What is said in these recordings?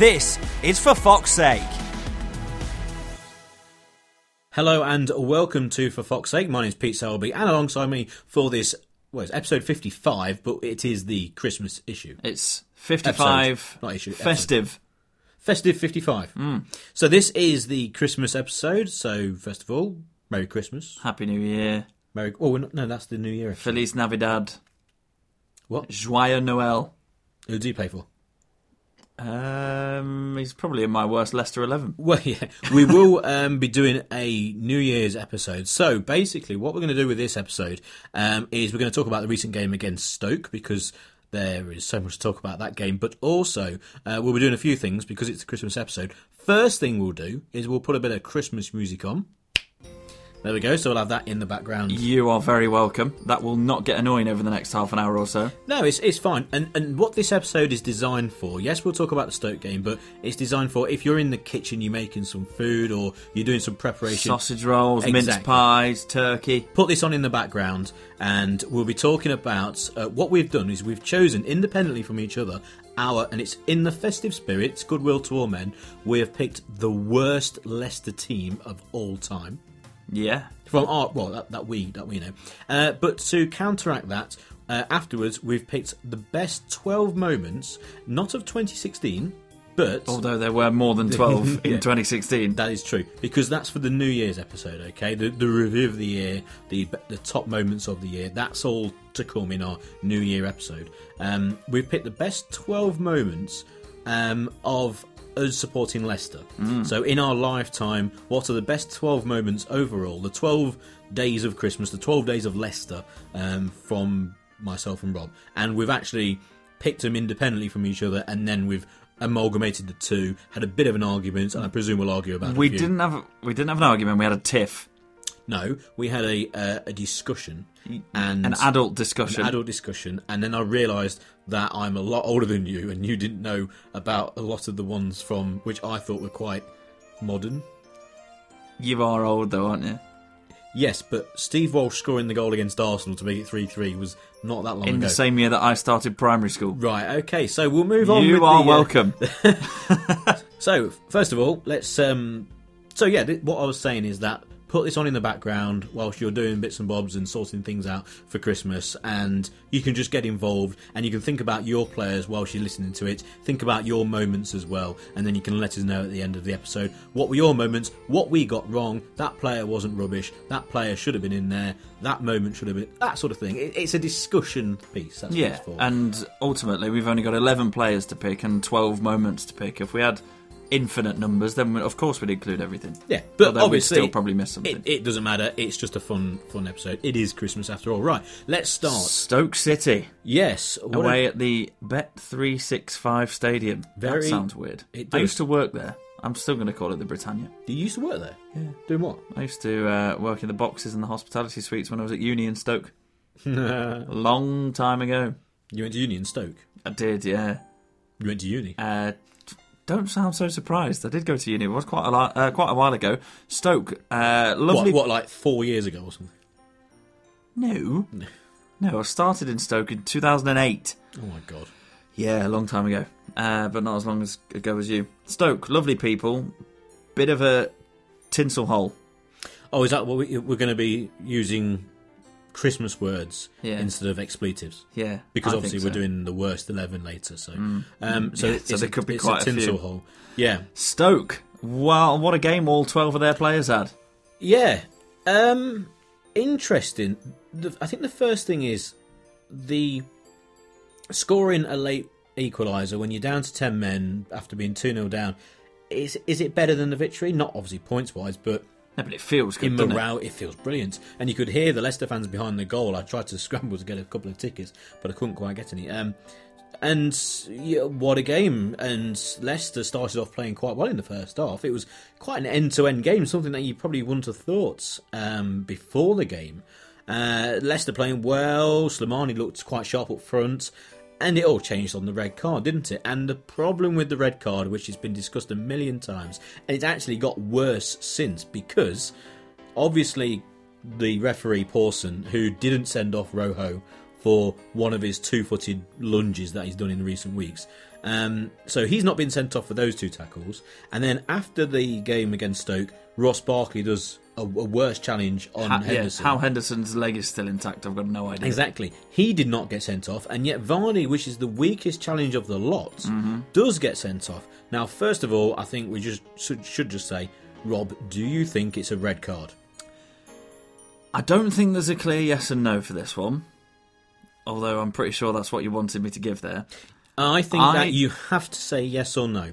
This is For Fox's Sake. Hello and welcome to For Fox's Sake. My name is Pete Selby, and alongside me for this, well, it's episode 55, but it is the Christmas issue. It's 55 Episode, not issue, episode. festive. Festive 55. Mm. So this is the Christmas episode, so first of all, Merry Christmas. Happy New Year. Merry, oh, no, no, that's the New Year episode. Feliz Navidad. What? Joyeux Noël. Who do you play for? Um, he's probably in my worst Leicester 11. Well, yeah, we will um, be doing a New Year's episode. So basically, what we're going to do with this episode um, is we're going to talk about the recent game against Stoke because there is so much to talk about that game. But also, uh, we'll be doing a few things because it's a Christmas episode. First thing we'll do is we'll put a bit of Christmas music on. There we go. So we'll have that in the background. You are very welcome. That will not get annoying over the next half an hour or so. No, it's it's fine. And and what this episode is designed for, yes, we'll talk about the Stoke game, but it's designed for if you're in the kitchen, you're making some food or you're doing some preparation. Sausage rolls, mince pies, turkey. put this on in the background and we'll be talking about uh, what we've done is we've chosen independently from each other our and it's in the festive spirits goodwill to all men we have picked the worst leicester team of all time Yeah. from our well that, that we that we know uh, but to counteract that uh, afterwards we've picked the best 12 moments not of 2016 but Although there were more than 12 in Yeah. 2016. That is true because that's for the New Year's episode. Okay, the the review of the year, the the top moments of the year. That's all to come in our New Year episode. Um, we've picked the best twelve moments um, of us supporting Leicester. So in our lifetime, what are the best twelve moments overall? The twelve days of Christmas, the twelve days of Leicester um, from myself and Rob, and we've actually picked them independently from each other, and then we've amalgamated the two, had a bit of an argument, and I presume we'll argue about. We didn't have we didn't have an argument. We had a tiff, No, we had a uh, a discussion and an adult discussion. an adult discussion, and then I realised that I'm a lot older than you, and you didn't know about a lot of the ones from which I thought were quite modern. You are old though, aren't you? Yes, but Steve Walsh scoring the goal against Arsenal to make it three three was not that long In ago. In the same year that I started primary school. Right. Okay. So we'll move on. You are the, uh, welcome. So, first of all, let's. Um, so, yeah, th- what I was saying is that put this on in the background whilst you're doing bits and bobs and sorting things out for Christmas, and you can just get involved and you can think about your players whilst you're listening to it. Think about your moments as well, and then you can let us know at the end of the episode what were your moments, what we got wrong. That player wasn't rubbish. That player should have been in there. That moment should have been that sort of thing. It, it's a discussion piece. That's what Yeah, it's for. and ultimately we've only got 11 players to pick and 12 moments to pick. If we had infinite numbers, then of course we'd include everything. Yeah, but Although we'd obviously still probably miss something. It, it doesn't matter. It's just a fun, fun episode. It is Christmas after all. Right, let's start. Stoke City Yes, what a- away at the Bet365 Stadium. Very- that sounds weird. it I used to work there. I'm still going to call it the Britannia. Do you used to work there. Yeah, doing what? I used to uh, work in the boxes and the hospitality suites when I was at uni in Stoke. a long time ago. You went to uni in Stoke. I did, yeah. You went to uni. Uh, don't sound so surprised. I did go to uni. It was quite a lot, uh, quite a while ago. Stoke, uh, What, lovely. what, like four years ago or something? No, no. I started in Stoke in 2008. Oh my god. Yeah, a long time ago, uh, but not as long as ago as you. Stoke, lovely people. Bit of a tinsel hole. Oh, is that what we, we're going to be using? Christmas words Yeah. instead of expletives Yeah, because I obviously think we're doing the worst eleven later. So, um, so, Yeah, it's so there a- could be it's quite a tinsel few. hole. Yeah, Stoke. Wow, what a game! All twelve of their players had. Yeah. Um interesting. The, I think the first thing is the scoring a late equaliser when you're down to 10 men after being 2 0 down. Is, is it better than the victory? Not obviously points wise, but No, but it feels good. in doesn't it? morale, it? feels brilliant. And you could hear the Leicester fans behind the goal. I tried to scramble to get a couple of tickets, but I couldn't quite get any. Um, And yeah, what a game! And Leicester started off playing quite well in the first half. It was quite an end-to-end game, something that you probably wouldn't have thought um, before the game. Uh, Leicester playing well. Slimani looked quite sharp up front, and it all changed on the red card, didn't it? And the problem with the red card, which has been discussed a million times, and it's actually got worse since because obviously the referee Pawson, who didn't send off Rojo for one of his two-footed lunges that he's done in recent weeks. Um, so he's not been sent off for those two tackles. And then after the game against Stoke, Ross Barkley does a, a worse challenge on How, yeah, Henderson. how Henderson's leg is still intact, I've got no idea. Exactly. He did not get sent off, and yet Vardy, which is the weakest challenge of the lot, mm-hmm. does get sent off. Now, first of all, I think we just should, should just say, Rob, do you think it's a red card? I don't think there's a clear yes and no for this one. Although I'm pretty sure that's what you wanted me to give there. I think I- that you have to say yes or no.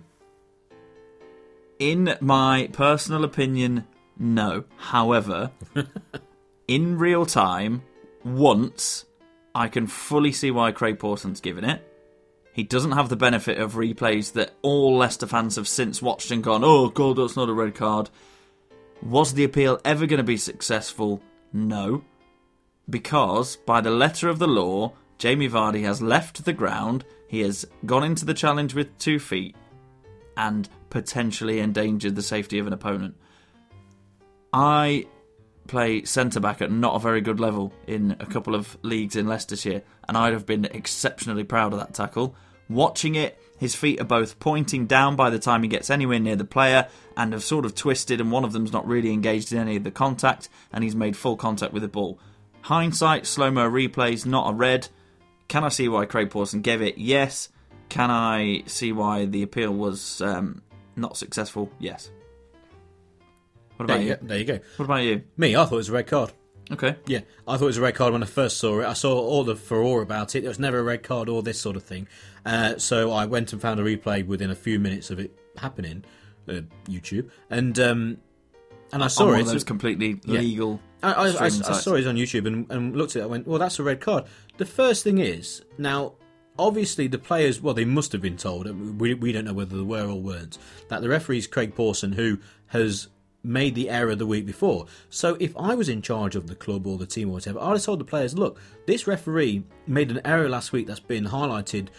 In my personal opinion, no. However, in real time, once, I can fully see why Craig Pawson's given it. He doesn't have the benefit of replays that all Leicester fans have since watched and gone, oh, God, that's not a red card. Was the appeal ever going to be successful? No. Because, by the letter of the law, Jamie Vardy has left the ground, he has gone into the challenge with two feet, and potentially endangered the safety of an opponent. I play centre back at not a very good level in a couple of leagues in Leicestershire, and I'd have been exceptionally proud of that tackle. Watching it, his feet are both pointing down by the time he gets anywhere near the player and have sort of twisted, and one of them's not really engaged in any of the contact, and he's made full contact with the ball. Hindsight, slow mo replays, not a red. Can I see why Craig Pawson gave it? Yes. Can I see why the appeal was um, not successful? Yes. What There about you, you? go. there you go. What about you? Me, I thought it was a red card. Okay. Yeah, I thought it was a red card when I first saw it. I saw all the furore about it. There was never a red card or this sort of thing. Uh, so I went and found a replay within a few minutes of it happening, uh, YouTube, and um, and I saw on it. those completely Yeah. legal. I, I, I, I saw it on YouTube and, and looked at it. I went, well, that's a red card. The first thing is now, obviously, the players. Well, they must have been told. We, we don't know whether they were or weren't. That the referee's Craig Pawson, who has made the error the week before. So if I was in charge of the club or the team or whatever, I'd have told the players, look, this referee made an error last week that's been highlighted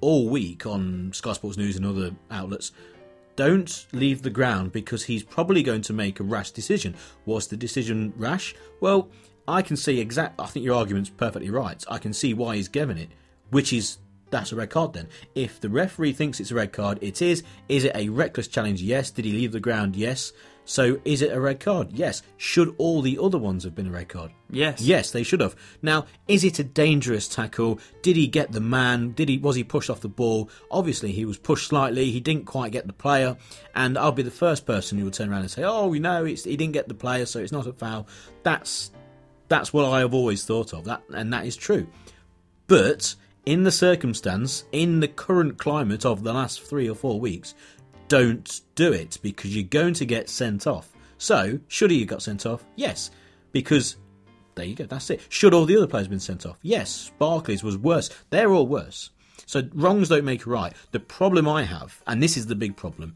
all week on Sky Sports News and other outlets. Don't leave the ground because he's probably going to make a rash decision. Was the decision rash? Well, I can see exact. I think your argument's perfectly right. I can see why he's given it, which is that's a red card. Then, if the referee thinks it's a red card, it is. Is it a reckless challenge? Yes. Did he leave the ground? Yes. So, is it a red card? Yes. Should all the other ones have been a red card? Yes. Yes, they should have. Now, is it a dangerous tackle? Did he get the man? Did he was he pushed off the ball? Obviously, he was pushed slightly. He didn't quite get the player, and I'll be the first person who would turn around and say, "Oh, we know it's, he didn't get the player, so it's not a foul." That's that's what I have always thought of. That and that is true. But in the circumstance, in the current climate of the last three or four weeks, don't do it because you're going to get sent off. So, should he have got sent off? Yes, because there you go. That's it. Should all the other players have been sent off? Yes. Barkley's was worse. They're all worse. So wrongs don't make right. The problem I have, and this is the big problem,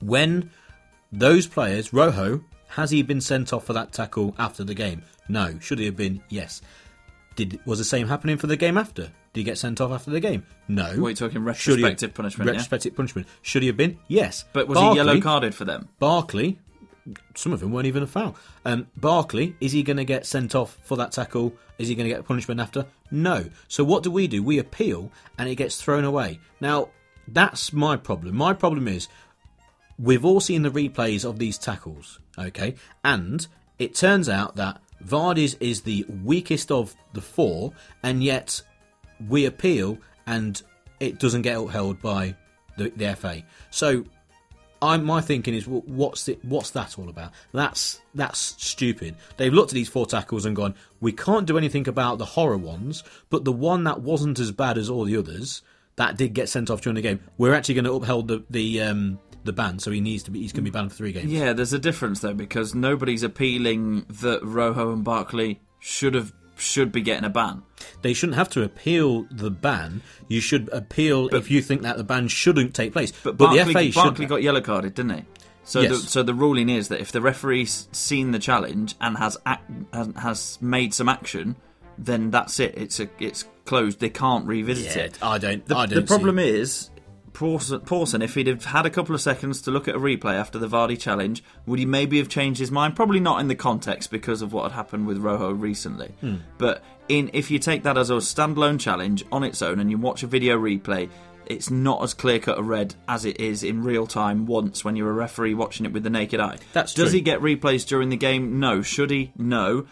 when those players, Rojo, has he been sent off for that tackle after the game? No. Should he have been? Yes. Did was the same happening for the game after? Did he get sent off after the game? No. What are you talking retrospective punishment? yeah? Retrospective punishment. Should he have been? Yes. But was Barkley- he yellow carded for them? Barkley, some of them weren't even a foul. Um, Barkley, is he going to get sent off for that tackle? Is he going to get punishment after? No. So what do we do? We appeal, and it gets thrown away. Now, that's my problem. My problem is we've all seen the replays of these tackles, okay? And it turns out that Vardy's is the weakest of the four, and yet we appeal and it doesn't get upheld by the, the FA. So I'm my thinking is wh- what's it what's that all about? That's that's stupid. They've looked at these four tackles and gone, we can't do anything about the horror ones, but the one that wasn't as bad as all the others that did get sent off during the game, we're actually going to uphold the the um, the ban, so he needs to be he's going to be banned for three games. Yeah, there's a difference though because nobody's appealing that Rojo and Barkley should have should be getting a ban. They shouldn't have to appeal the ban. You should appeal if you think that the ban shouldn't take place. But, the Barkley, FA should. Barkley got yellow carded, didn't he? So, Yes. the, so the ruling is that if the referee's seen the challenge and has ac has, made some action, then that's it. It's a, it's closed. They can't revisit yeah, it. I don't. The, I don't. problem see. is, Pawson, Pawson, if he'd have had a couple of seconds to look at a replay after the Vardy challenge, would he maybe have changed his mind? Probably not in the context because of what had happened with Rojo recently. Hmm. But in if you take that as a standalone challenge on its own and you watch a video replay, it's not as clear cut a red as it is in real time once when you're a referee watching it with the naked eye. That's Does true. he get replays during the game? No. Should he? No.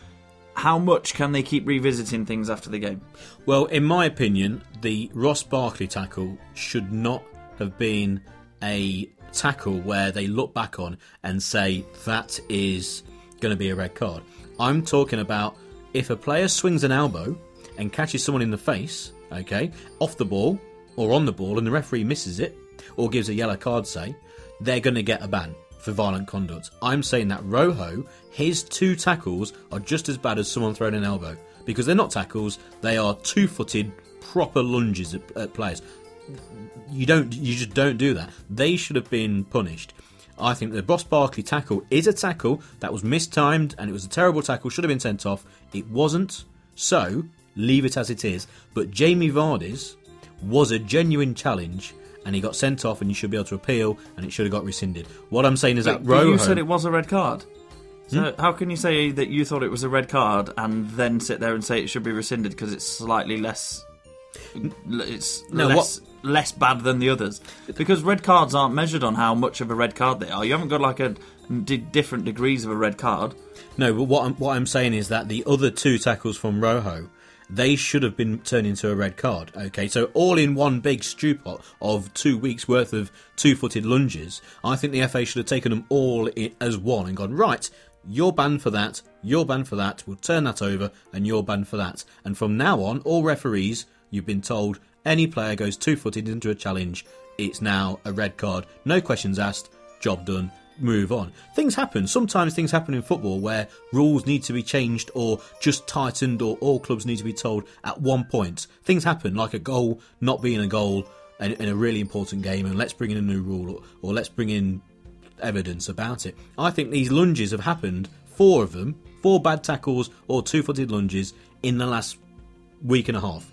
How much can they keep revisiting things after the game? Well, in my opinion, the Ross Barkley tackle should not have been a tackle where they look back on and say that is going to be a red card. I'm talking about if a player swings an elbow and catches someone in the face, okay, off the ball or on the ball, and the referee misses it or gives a yellow card, say, they're going to get a ban for violent conduct. I'm saying that Rojo, his two tackles are just as bad as someone throwing an elbow because they're not tackles; they are two-footed, proper lunges at, at players. You don't, you just don't do that. They should have been punished. I think the Ross Barkley tackle is a tackle that was mistimed and it was a terrible tackle. Should have been sent off. It wasn't. So leave it as it is. But Jamie Vardy's was a genuine challenge and he got sent off and you should be able to appeal and it should have got rescinded. What I'm saying is that But, but Rojo, you said it was a red card. So hmm? how can you say that you thought it was a red card and then sit there and say it should be rescinded because it's slightly less, it's No, less less bad than the others? Because red cards aren't measured on how much of a red card they are. You haven't got like a d- different degrees of a red card. No, but what I'm, what I'm saying is that the other two tackles from Rojo, they should have been turned into a red card. Okay, so all in one big stew pot of two weeks worth of two-footed lunges. I think the FA should have taken them all as one and gone right. You're banned for that. You're banned for that. We'll turn that over, and you're banned for that. And from now on, all referees, you've been told, any player goes two-footed into a challenge, it's now a red card. No questions asked. Job done move on. Things happen. Sometimes things happen in football where rules need to be changed or just tightened or all clubs need to be told at one point. Things happen, like a goal not being a goal in, in a really important game and let's bring in a new rule or, or let's bring in evidence about it. I think these lunges have happened, four of them, four bad tackles or two footed lunges in the last week and a half.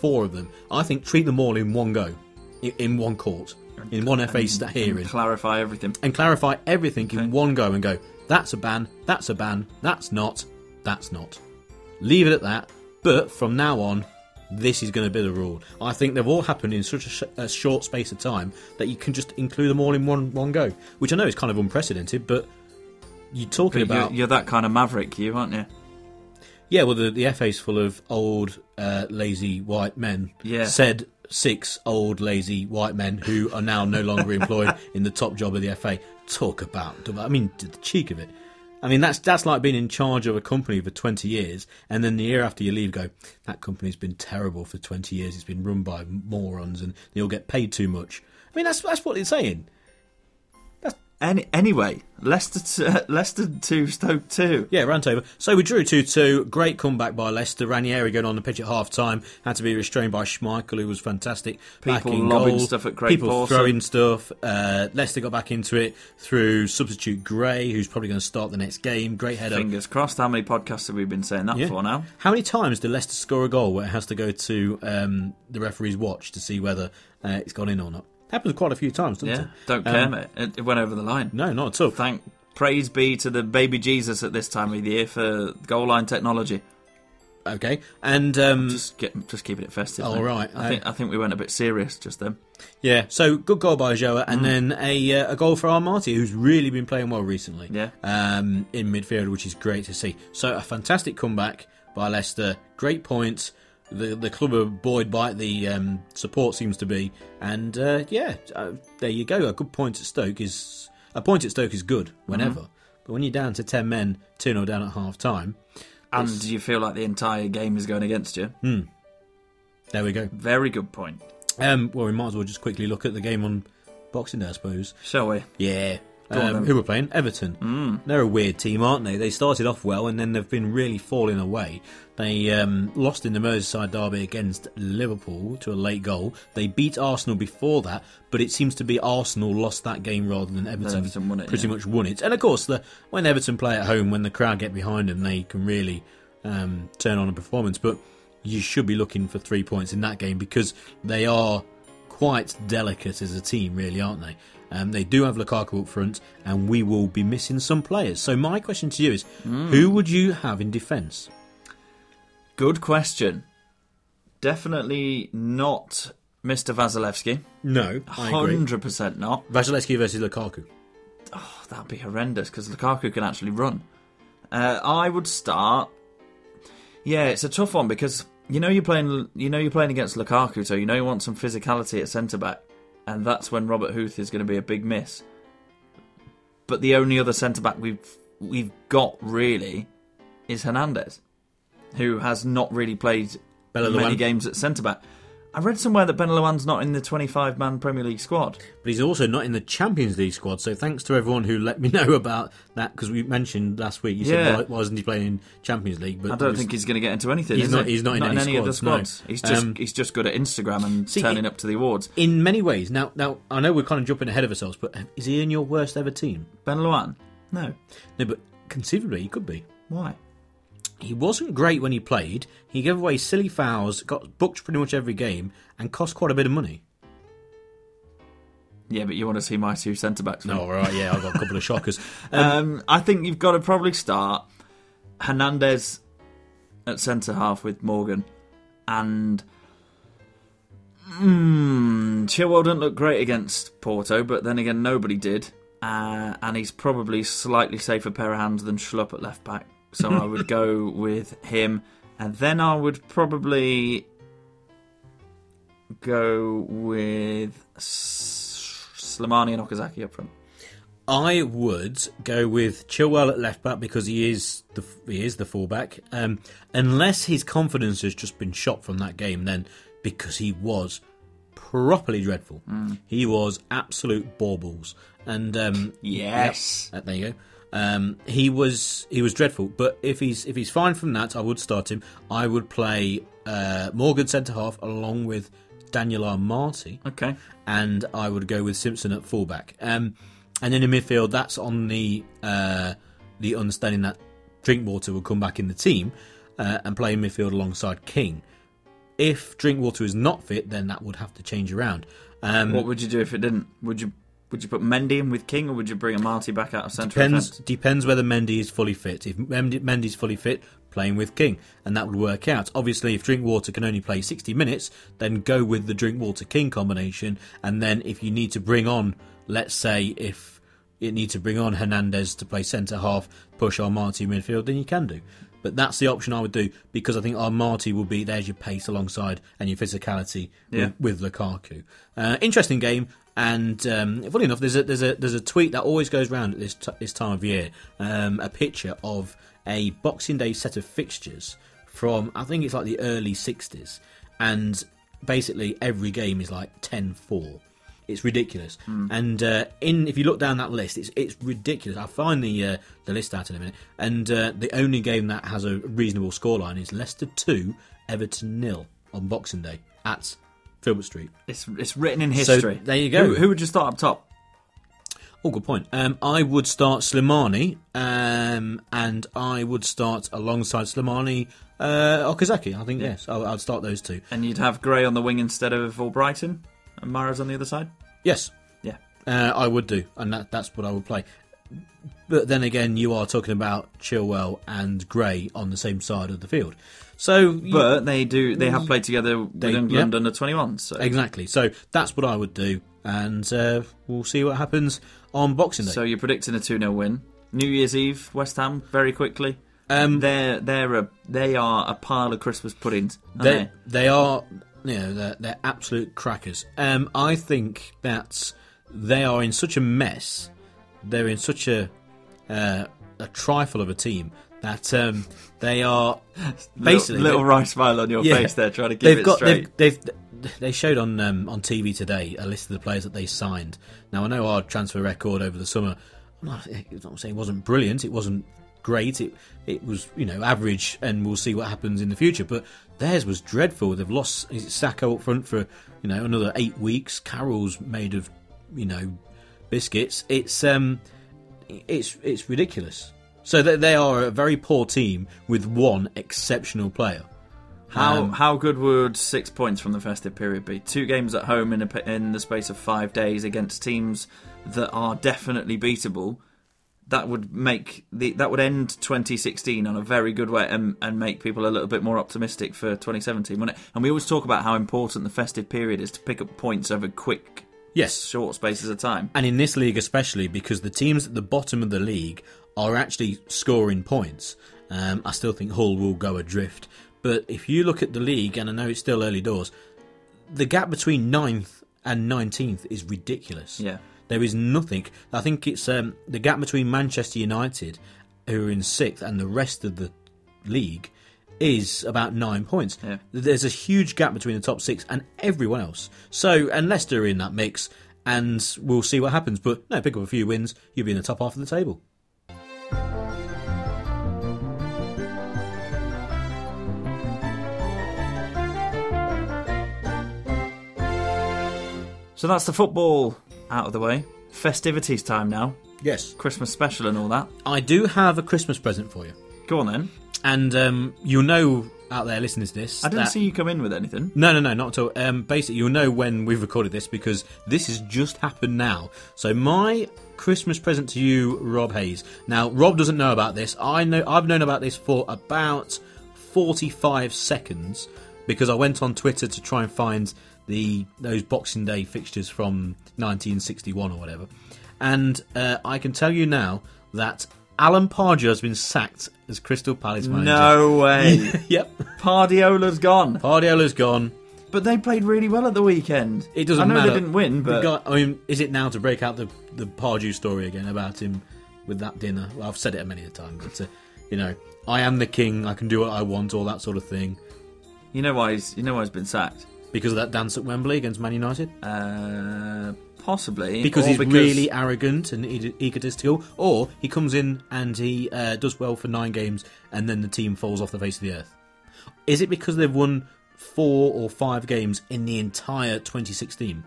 Four of them. I think treat them all in one go, in, in one court, in one FA sta- hearing Clarify everything. and clarify everything in one go and go, that's a ban, that's a ban, that's not, that's not. Leave it at that, but from now on, this is going to be the rule. I think they've all happened in such a, sh- a short space of time that you can just include them all in one, one go, which I know is kind of unprecedented, but you're talking But you're, about. you're that kind of maverick, you aren't you? Yeah, well, the, the FA's full of old, uh, lazy white men. Yeah. Said six old, lazy white men who are now no longer employed in the top job of the FA. Talk about, I mean, the cheek of it. I mean, that's that's like being in charge of a company for 20 years, and then the year after you leave, go, that company's been terrible for 20 years. It's been run by morons, and you'll get paid too much. I mean, that's that's what it's saying. Any, anyway, Leicester t- Leicester two, Stoke two. Yeah, rant over. So we drew 2 2. Great comeback by Leicester. Ranieri going on the pitch at half time. Had to be restrained by Schmeichel, who was fantastic. People lobbing goal. stuff at Craig People Pawson. throwing stuff. Uh, Leicester got back into it through substitute Gray, who's probably going to start the next game. Great header. Fingers crossed. How many podcasts have we been saying that Yeah. for now? How many times did Leicester score a goal where it has to go to um, the referee's watch to see whether uh, it's gone in or not? Happens quite a few times, doesn't Yeah, it? don't care, Um, mate. It, it went over the line. No, not at all. Thank praise be to the baby Jesus at this time of the year for goal line technology. Okay, and um, Just get, just keeping it festive. All right, I think I think we went a bit serious just then. Yeah, so good goal by Joa, Mm. and then a uh, a goal for Amartey, who's really been playing well recently. Yeah. um, in midfield, which is great to see. So a fantastic comeback by Leicester, great points. The the club are buoyed by it, the um, support seems to be, and uh, yeah, uh, there you go. A good point at Stoke is a point at Stoke is good whenever, Mm-hmm. but when you're down to ten men, two 0 down at half time, And you feel like the entire game is going against you. there we go. Very good point. Um, well, we might as well just quickly look at the game on Boxing Day, I suppose. Shall we? Yeah. Um, who were playing Everton. They're a weird team, aren't they? They started off well and then they've been really falling away. They um, lost in the Merseyside derby against Liverpool to a late goal. They beat Arsenal before that, but it seems to be Arsenal lost that game rather than Everton. Everton won it, pretty yeah. much won it. And of course, the, when Everton play at home, when the crowd get behind them, they can really um, turn on a performance. But you should be looking for three points in that game because they are quite delicate as a team, really, aren't they? Um, they do have Lukaku up front, and we will be missing some players. So my question to you is, who would you have in defence? Good question. Definitely not Mr. Wasilewski. No, Hundred percent not. Wasilewski versus Lukaku. Oh, that'd be horrendous because Lukaku can actually run. Uh, I would start. Yeah, it's a tough one because you know you're playing. You know you're playing against Lukaku, so you know you want some physicality at centre back, and that's when Robert Huth is going to be a big miss. But the only other centre back we've we've got really is Hernandez, who has not really played Bella many games at centre back. I read somewhere that Benalouane's not in the 25 man Premier League squad. But he's also not in the Champions League squad. So thanks to everyone who let me know about that because we mentioned last week. You Yeah. said why, why wasn't he playing in Champions League? But I don't was- think he's going to get into anything. He's not- he? he's not in any any of the squads, no. He's just Um, he's just good at Instagram and See, turning it- up to the awards. in many ways. Now, now I know we're kind of jumping ahead of ourselves, but is he in your worst ever team? Benalouane, no, No, but conceivably he could be. why? He wasn't great when he played. He gave away silly fouls, got booked pretty much every game, and cost quite a bit of money. Yeah, but you want to see my two centre backs? No, all right, yeah, I've got a couple of shockers. Um, I think you've got to probably start Hernandez at centre half with Morgan, and mm, Chilwell didn't look great against Porto, but then again, nobody did, uh, and he's probably slightly safer pair of hands than Schlupp at left back. So I would go with him, and then I would probably go with S- Slimani and Okazaki up front. I would go with Chilwell at left back because he is the he is the fullback. Um, unless his confidence has just been shot from that game, then because he was properly dreadful. He was absolute baubles. And um, Yes. yep, there you go. Um, he was he was dreadful. But if he's if he's fine from that, I would start him. I would play uh, Morgan centre half along with Daniel Amartey Okay. and I would go with Simpson at fullback. Um, and then in midfield, that's on the uh, the understanding that Drinkwater will come back in the team uh, and play in midfield alongside King. If Drinkwater is not fit, then that would have to change around. Um, What would you do if it didn't? Would you would you put Mendy in with King, or would you bring Amartey back out of centre depends defence? depends whether Mendy is fully fit. If Mendy, Mendy's fully fit, playing with King, and that would work out. Obviously, if Drinkwater can only play 60 minutes, then go with the Drinkwater King combination. And then if you need to bring on, let's say, if you need to bring on Hernandez to play centre half, push Amartey midfield, then you can do. But that's the option I would do because I think Amartey will be there's your pace alongside and your physicality Yeah. with, with Lukaku. Uh, interesting game. And um, funny enough, there's a there's a there's a tweet that always goes around at this t- this time of year. Um, a picture of a Boxing Day set of fixtures from I think it's like the early '60s, and basically every game is like 10-4. It's ridiculous. And uh, in if you look down that list, it's it's ridiculous. I'll find the uh, the list out in a minute. And uh, the only game that has a reasonable scoreline is Leicester two, Everton nil on Boxing Day at Filbert Street. It's it's written in So, history. there you go. Who, who would you start up top? Oh, good point. Um, I would start Slimani, um, and I would start alongside Slimani uh, Okazaki. I think yes, I'll, I'll start those two. And you'd have Gray on the wing instead of Albrighton, and Mahrez on the other side. Yes, Yeah. uh, I would do, and that, that's what I would play. But then again, you are talking about Chilwell and Gray on the same side of the field, so you- But they do. They have played together with They- England yeah. under twenty one. So. exactly. So that's what I would do, and uh, we'll see what happens on Boxing Day. so you're predicting a 2 0 win. New Year's Eve, West Ham, very quickly. um, They're they're a they are a pile of Christmas puddings. they they? they are you know they're, they're absolute crackers. Um, I think that they are in such a mess. They're in such a uh, a trifle of a team that um, they are basically little, little wry smile on your Yeah. face there, trying to keep they've it got straight. they've, they've they showed on um, on TV today a list of the players that they signed. Now I know our transfer record over the summer I'm not saying it wasn't brilliant. It wasn't great. It it was you know average, and we'll see what happens in the future. But theirs was dreadful. They've lost Sakho up front for you know another eight weeks. Carroll's made of you know biscuits. It's um it's it's ridiculous. So they, they are a very poor team with one exceptional player. How Um, how good would six points from the festive period be? Two games at home in a, in the space of five days against teams that are definitely beatable. That would make the that would end 2016 on a very good way and, and make people a little bit more optimistic for 2017. wouldn't it? And we always talk about how important the festive period is to pick up points over quick, Yes, short spaces of time. and in this league especially because the teams at the bottom of the league are actually scoring points. Um, I still think Hull will go adrift, but if you look at the league, and I know it's still early doors, the gap between 9th and 19th is ridiculous. Yeah. There is nothing. I think it's um, the gap between Manchester United, who are in sixth, and the rest of the league is about nine points. Yeah. There's a huge gap between the top six and everyone else. So, and Leicester are in that mix, and we'll see what happens. But no, pick up a few wins, you'll be in the top half of the table. So that's the football out of the way. Festivities time now. Yes. Christmas special and all that. I do have a Christmas present for you. Go on then. And um, you'll know out there listening to this. I didn't that- see you come in with anything. No, no, no, not at all. Um, basically, you'll know when we've recorded this because this has just happened now. So my Christmas present to you, Rob Hayes. Now, Rob doesn't know about this. I know. I've known about this for about forty-five seconds because I went on Twitter to try and find the those Boxing Day fixtures from 1961 or whatever, and uh, I can tell you now that Alan Pardew has been sacked as Crystal Palace manager. No way. yep. Pardiola's gone. Pardiola's gone. But they played really well at the weekend. It doesn't matter. I know matter. they didn't win, but guy, I mean, is it now to break out the the Pardew story again about him with that dinner? Well, I've said it many a time, but uh, you know, I am the king. I can do what I want, all that sort of thing. you know why he's you know why he's been sacked. Because of that dance at Wembley against Man United. Uh, possibly Because or he's because- really arrogant and e- egotistical, or he comes in and he uh, does well for nine games, and then the team falls off the face of the earth. Is it because they've won four or five games in the entire 2016?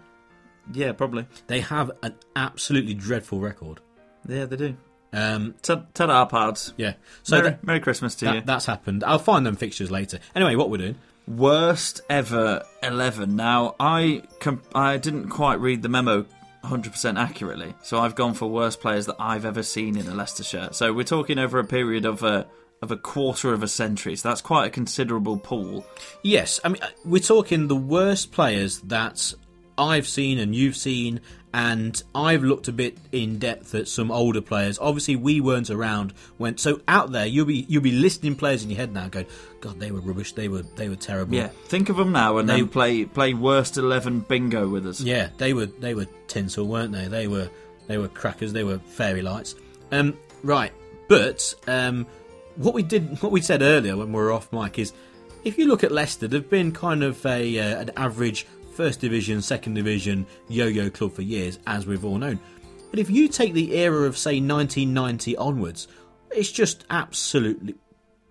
yeah probably They have an absolutely dreadful record. yeah they do. Um, Tell, tell our pards. yeah. So Merry, that, Merry Christmas to you. that's happened. I'll find them fixtures later. Anyway, what we're doing? Worst ever eleven. Now I com- I didn't quite read the memo. 100% accurately, so I've gone for worst players that I've ever seen in a Leicester shirt. So we're talking over a period of a of a quarter of a century, so that's quite a considerable pool. Yes, I mean uh, we're talking the worst players that I've seen and you've seen, and I've looked a bit in depth at some older players. Obviously, we weren't around when. So out there, you'll be you'll be listing players in your head now, going, "God, they were rubbish. They were they were terrible." Yeah, think of them now and They- then play play worst eleven bingo with us. Yeah, they were they were tinsel, weren't they? They were they were crackers. They were fairy lights. Um, right, but um, what we did, what we said earlier when we were off mic is, if you look at Leicester, they've been kind of a uh, an average first division, second division yo-yo club for years, as we've all known. But if you take the era of say 1990 onwards, it's just absolutely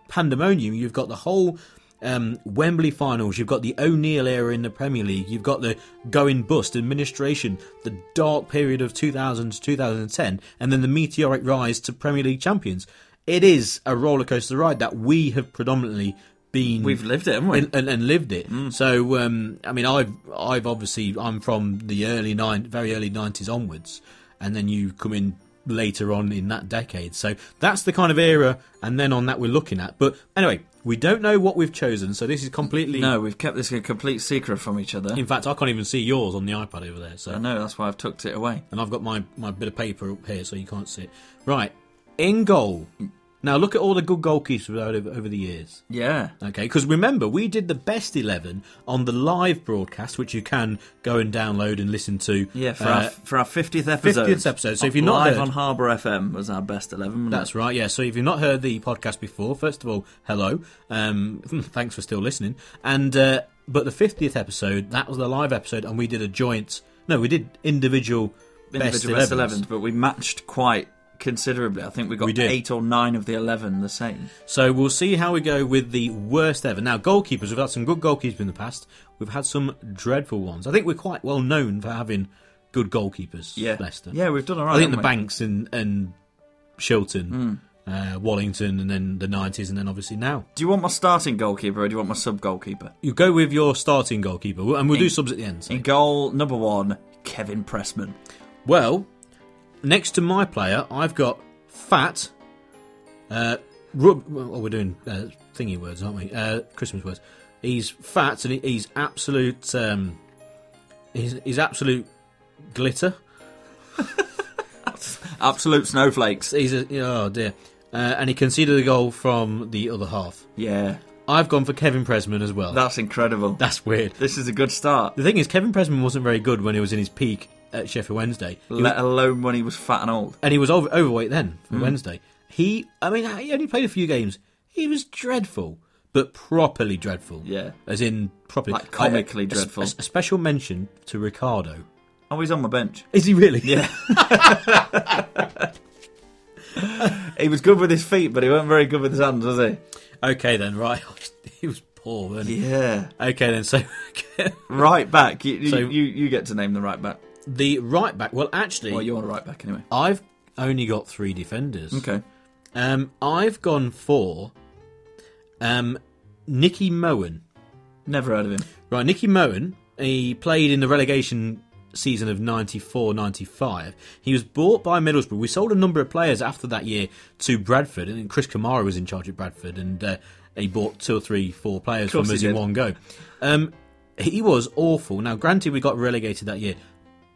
pandemonium. You've got the whole um, Wembley finals. You've got the O'Neill era in the Premier League. You've got the going bust administration, the dark period of 2000 to 2010, and then the meteoric rise to Premier League champions. It is a rollercoaster ride that we have predominantly been We've lived it, haven't we? and, and, and lived it. So, um, I mean, I've I've obviously I'm from the early nine, very early nineties onwards, and then you come in later on in that decade. So that's the kind of era, and then on that we're looking at. But anyway, we don't know what we've chosen, so this is completely. No, we've kept this a complete secret from each other. In fact, I can't even see yours on the iPad over there. So I know that's why I've tucked it away. and I've got my, my bit of paper up here so you can't see it. Right, in goal. Now look at all the good goalkeepers we've had over, over the years. Yeah, Okay, because remember, we did the best 11 on the live broadcast, which you can go and download and listen to. yeah. For Uh, our for our fiftieth episode, 50th episode, so if you're not live heard- on Harbour FM was our best eleven. That's it? right, yeah. So if you've not heard the podcast before, first of all, hello. Um, thanks for still listening. And uh, But the 50th episode, that was the live episode, and we did a joint. No, we did individual, individual best best 11s, but we matched quite considerably. I think we got We eight or nine of the eleven the same. So we'll see how we go with the worst ever. Now, goalkeepers, we've had some good goalkeepers in the past. We've had some dreadful ones. I think we're quite well known for having good goalkeepers, Yeah, Leicester. Yeah, we've done all right. I think the we? Banks and, and Shilton, Hmm. uh, Wallington, and then the 90s, and then obviously now. Do you want my starting goalkeeper or do you want my sub goalkeeper? You go with your starting goalkeeper, and we'll do subs at the end. so. In goal, number one, Kevin Pressman. Well, next to my player, I've got Fat. Uh, rub, well, we're doing uh, thingy words, aren't we? Uh, Christmas words. He's fat and he- he's absolute. Um, he's, he's absolute glitter. Absolute snowflakes. He's a oh dear, uh, and he conceded a goal from the other half. Yeah, I've gone for Kevin Pressman as well. that's incredible. That's weird. This is a good start. The thing is, Kevin Pressman wasn't very good when he was in his peak at Sheffield Wednesday. He was- Let alone when he was fat and old. and he was over, overweight then for Hmm. Wednesday. He, I mean, he only played a few games. He was dreadful, but properly dreadful. Yeah. as in properly Like comically dreadful. A, a special mention to Ricardo. Oh, he's on my bench. Is he really? Yeah. he was good with his feet, but he wasn't very good with his hands, was he? Okay then, right. he was poor, wasn't he? Yeah. Okay then, so Right back. You, you, So- you, you get to name the right back. The right back. Well, actually, Well, you're a right back anyway. I've only got three defenders. Okay. Um, I've gone for um, Nicky Mohan. Never heard of him. Right, Nicky Mohan, he played in the relegation season of 94 95. He was bought by Middlesbrough. We sold a number of players after that year to Bradford, and Chris Kamara was in charge at Bradford, and uh, he bought two or three, four players from us in one go. Um, he was awful. Now, granted, we got relegated that year,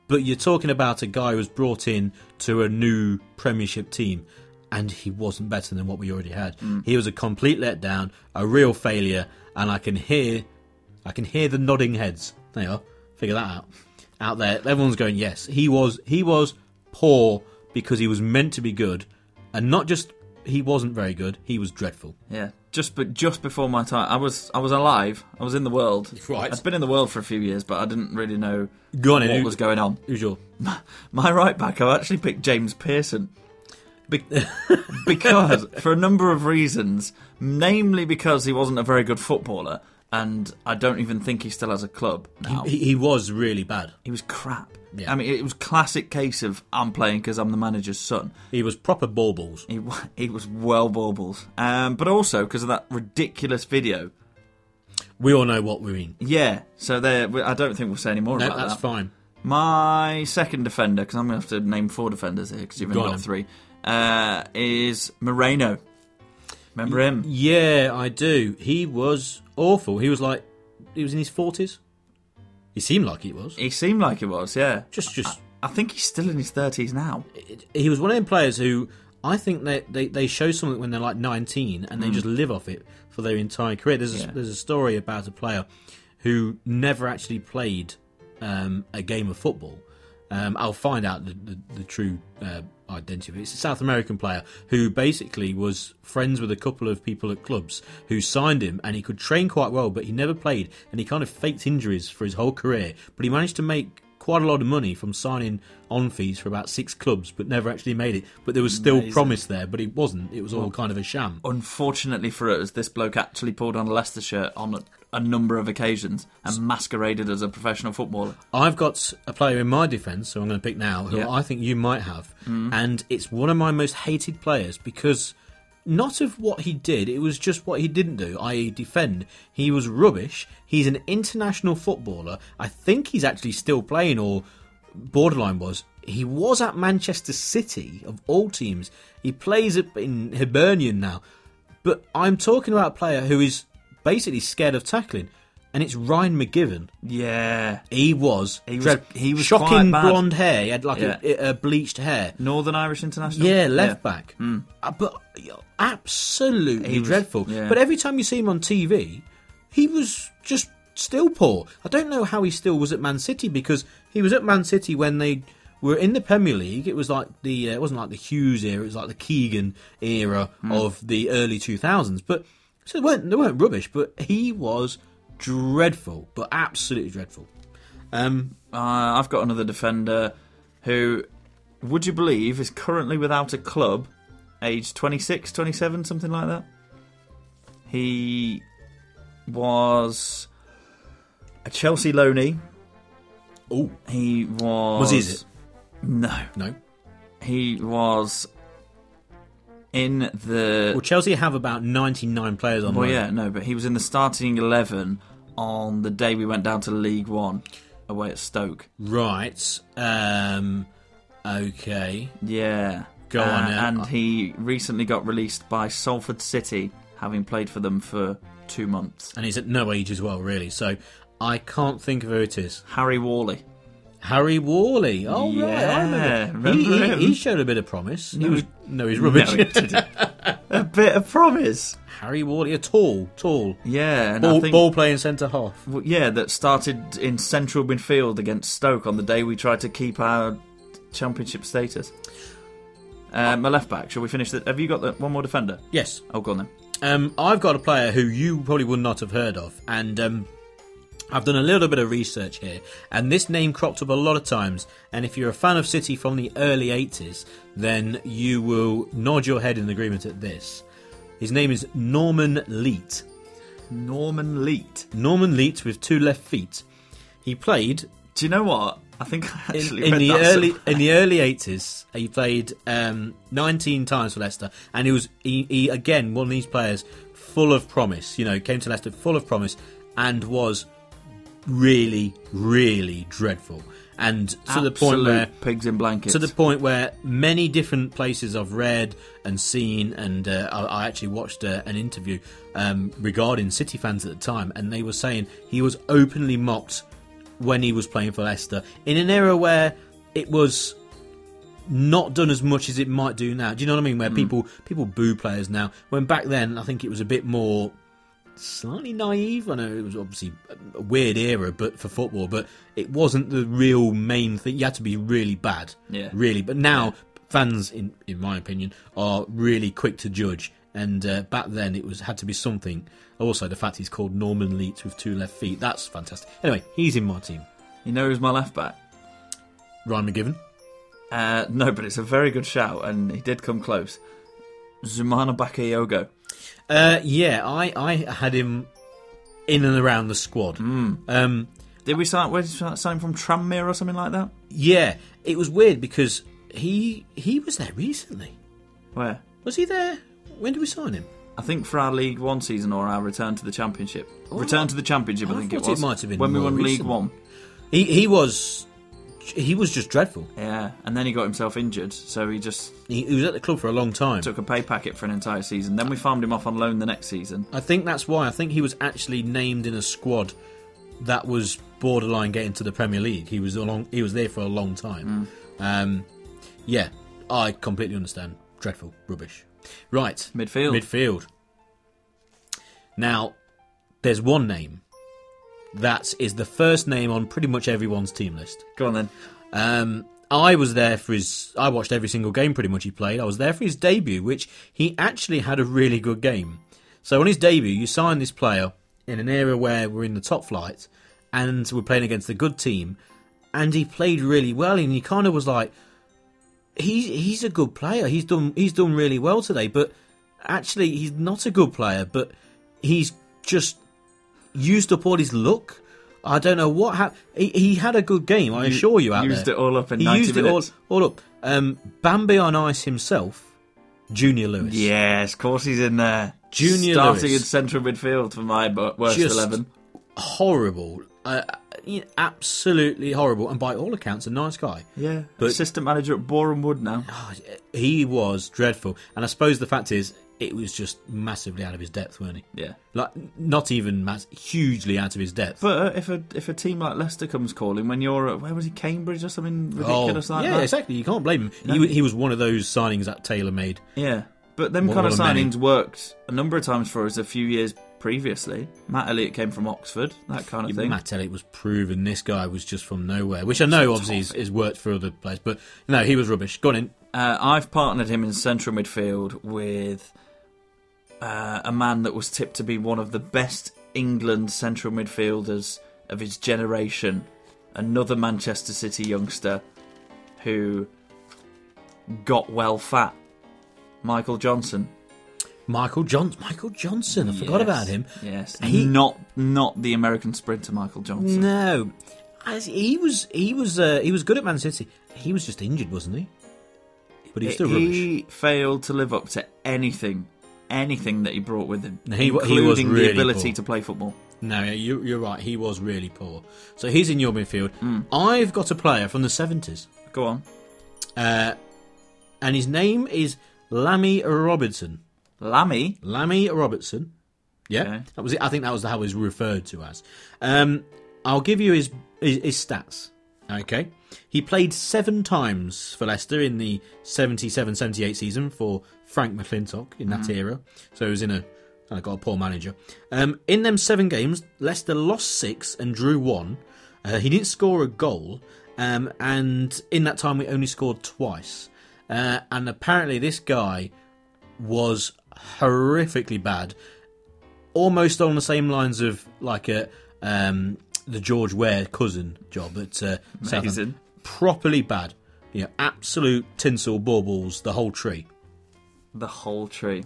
but you're talking about a guy who was brought in to a new Premiership team, and he wasn't better than what we already had. Mm. He was a complete letdown, a real failure, and I can hear, I can hear the nodding heads. There you are. Figure that out. Out there, everyone's going, yes, he was. He was poor because he was meant to be good, and not just he wasn't very good. He was dreadful. Yeah. Just but just before my time, I was I was alive. I was in the world. Right. I'd been in the world for a few years, but I didn't really know Go on, what who- was going on. Who's your? My right back, I've actually picked James Pearson. Be- because, for a number of reasons, namely because he wasn't a very good footballer, and I don't even think he still has a club now. He, he was really bad. He was crap. Yeah. I mean, it was classic case of I'm playing because I'm the manager's son. He was proper baubles. He, wa- he was well baubles. Um, but also because of that ridiculous video. We all know what we mean. Yeah, so there. I don't think we'll say any more No, about that's that. fine. My second defender, because I'm going to have to name four defenders here, because you've Go only on got then. three, uh, is Moreno. Remember him? Yeah, I do. He was awful. He was like, he was in his forties. He seemed like he was. He seemed like he was, yeah. Just, just. I think he's still in his 30s now. He was one of them players who I think they they, they show something when they're like nineteen and they just live off it for their entire career. There's a, Yeah. there's a story about a player who never actually played um, a game of football. Um, I'll find out the, the, the true uh, identity of. It's a South American player who basically was friends with a couple of people at clubs who signed him, and he could train quite well, but he never played, and he kind of faked injuries for his whole career. But he managed to make quite a lot of money from signing on fees for about six clubs, but never actually made it. But there was still Amazing. promise there, but it wasn't. It was all kind of a sham. Unfortunately for us, this bloke actually pulled on a Leicester shirt on a, number of occasions and masqueraded as a professional footballer. I've got a player in my defence, so I'm going to pick now, who Yeah. I think you might have. Mm. And it's one of my most hated players because not of what he did, it was just what he didn't do, i.e., defend. He was rubbish. He's an international footballer. I think he's actually still playing, or borderline was. He was at Manchester City, of all teams. He plays at- in Hibernian now. But I'm talking about a player who is basically scared of tackling, and it's Ryan McGivern. Yeah. He was. He was- dread- he was shocking quite bad. blonde hair. He had like Yeah. a, a bleached hair. Northern Irish International? Yeah, left back. Uh, but absolutely He was- dreadful. yeah. But every time you see him on TV, he was just still poor. I don't know how he still was at Man City because he was at Man City when they were in the Premier League. It was like the uh, it wasn't like the Hughes era. It was like the Keegan era Hmm. of the early two thousands. But so they weren't they weren't rubbish. But he was dreadful, but absolutely dreadful. Um, Uh, I've got another defender who would you believe, is currently without a club, aged 26, 27, something like that. He was a Chelsea loanee. Oh, He was. was he? Is it? No. No. He was in the. Well, Chelsea have about 99 players on. Well, yeah, no, but he was in the starting 11 on the day we went down to League One away at Stoke. Right. Um. Okay. Yeah. Go Uh, on, yeah. And he recently got released by Salford City, having played for them for two months. And he's at no age as well, really. So I can't think of who it is. Harry Worley. Harry Worley. Oh, right. I Yeah, remember. He, remember he, him? he showed a bit of promise. he No, was no, he's rubbish. No, he a bit of promise. Harry Worley, a tall, tall Yeah, ball, think, ball playing centre half. well, yeah, that started in central midfield against Stoke on the day we tried to keep our championship status. Uh, my left back. Shall we finish that? Have you got the, one more defender? Yes. Oh, go on then. Um, I've got a player who you probably would not have heard of, and um, I've done a little bit of research here, and this name cropped up a lot of times. And if you're a fan of City from the early 80s, then you will nod your head in agreement at this. His name is Norman Leet. Norman Leet. Norman Leet with two left feet. He played Do you know what? I think I in, actually in read the early somewhere. in the early eighties. He played um, nineteen times for Leicester, and he was he, he again one of these players full of promise. You know, came to Leicester full of promise and was really, really dreadful. And to the point where pigs in blankets. to the point where many different places I've read and seen, and uh, I, I actually watched uh, an interview um, regarding City fans at the time, and they were saying he was openly mocked when he was playing for Leicester in an era where it was not done as much as it might do now. Do you know what I mean? Where people people boo players now, when back then I think it was a bit more slightly naive. I know it was obviously a weird era, but for football, but it wasn't the real main thing. You had to be really bad, Yeah. really. But now fans, in in my opinion, are really quick to judge. And uh, back then, it was had to be something. Also, the fact he's called Norman Leet with two left feet. That's fantastic. Anyway, he's in my team. you know who's my left back? Ryan McGivern. Uh, no, but it's a very good shout, and he did come close. Zoumana Bakayogo. Uh, yeah, I, I had him in and around the squad. Um, Did we sign? Where did we sign him from? Tranmere or something like that? yeah, it was weird because he he was there recently. Where? Was he there? When did we sign him? I think for our League One season or our return to the Championship. Oh, return to the Championship, I, I think it thought it was. might have been when we won League. One. He he was he was just dreadful. Yeah, and then he got himself injured, so he just He, he was at the club for a long time. took a pay packet for an entire season. Then we farmed him off on loan the next season. I think that's why. I think he was actually named in a squad that was borderline getting to the Premier League. He was along. He was there for a long time. Um, yeah, I completely understand. Dreadful, rubbish. Right, Midfield. midfield. Now, there's one name that is the first name on pretty much everyone's team list. Go on then. Um, I was there for his. I watched every single game pretty much he played. I was there for his debut, which he actually had a really good game. So on his debut, you sign this player in an era where we're in the top flight, and we're playing against a good team, and he played really well. And he kind of was like, he's he's a good player. He's done he's done really well today, but actually he's not a good player. But he's just used up all his luck. I don't know what happened. He, he had a good game, I assure you. Out used there. it all up in he 90 used minutes. it all, all up. Um, Bambi on ice himself, Junior Lewis. Yes, of course he's in there. Junior Lewis. starting Lewis. in central midfield for my worst Just eleven. horrible. Uh, absolutely horrible, and by all accounts, a nice guy. Yeah, But- assistant manager at Boreham Wood now. Oh, he was dreadful, and I suppose the fact is, it was just massively out of his depth, weren't he? Yeah, Like, not even mass- hugely out of his depth. but uh, if a if a team like Leicester comes calling when you're at where was he Cambridge or something Oh, ridiculous like yeah, that? exactly. You can't blame him. He, he was one of those signings that Taylor made. Yeah, but them One kind of of the many. signings worked a number of times for us a few years previously. Matt Elliott came from Oxford, that kind of thing. Matt Elliott was proven this guy was just from nowhere, which I know obviously is, is worked for other players, but no, he was rubbish. Gone in. Uh, I've partnered him in central midfield with uh, a man that was tipped to be one of the best England central midfielders of his generation. Another Manchester City youngster who got well fat. Michael Johnson. Michael John Michael Johnson. I forgot Yes. about him. Yes, He- not not the American sprinter Michael Johnson. No, As he was he was uh, he was good at Man City. He was just injured, wasn't he? But he was still rubbish. he failed to live up to anything, anything that he brought with him, he he including was really the ability poor. to play football. No, you, you're right. He was really poor. So he's in your midfield. Hmm. I've got a player from the seventies, Go on, uh, and his name is Lammie Robertson. Lammy. Lammy Robertson. Yeah, Okay. that was it. I think that was how he was referred to as. Um, I'll give you his, his his stats. Okay, he played seven times for Leicester in the 77-78 season for Frank McLintock in that era. So he was in a I got a poor manager. Um, in them seven games, Leicester lost six and drew one. Uh, he didn't score a goal, um, and in that time we only scored twice. Uh, and apparently, this guy was horrifically bad, almost on the same lines of like a um, the George Weah cousin job at uh, Southampton. Properly bad, you know, absolute tinsel baubles, the whole tree. The whole tree.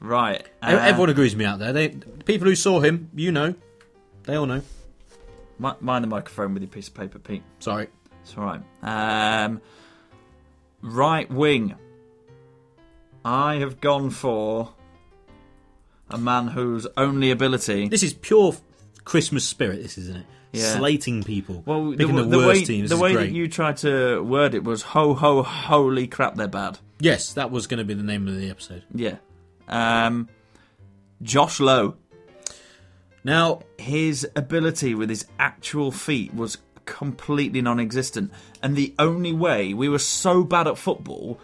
Right. Uh, Everyone agrees with me out there. They people who saw him, you know, they all know. mind the microphone with your piece of paper, Pete. Sorry. It's all right. Um, right wing. I have gone for a man whose only ability. This is pure Christmas spirit. This isn't it? Yeah. Slating people, Well, the, picking the, the worst way, teams. the is way great. that you tried to word it was ho ho holy crap, they're bad. Yes, that was going to be the name of the episode. Yeah. Um, Josh Low. Now, his ability with his actual feet was completely non-existent and the only way we were so bad at football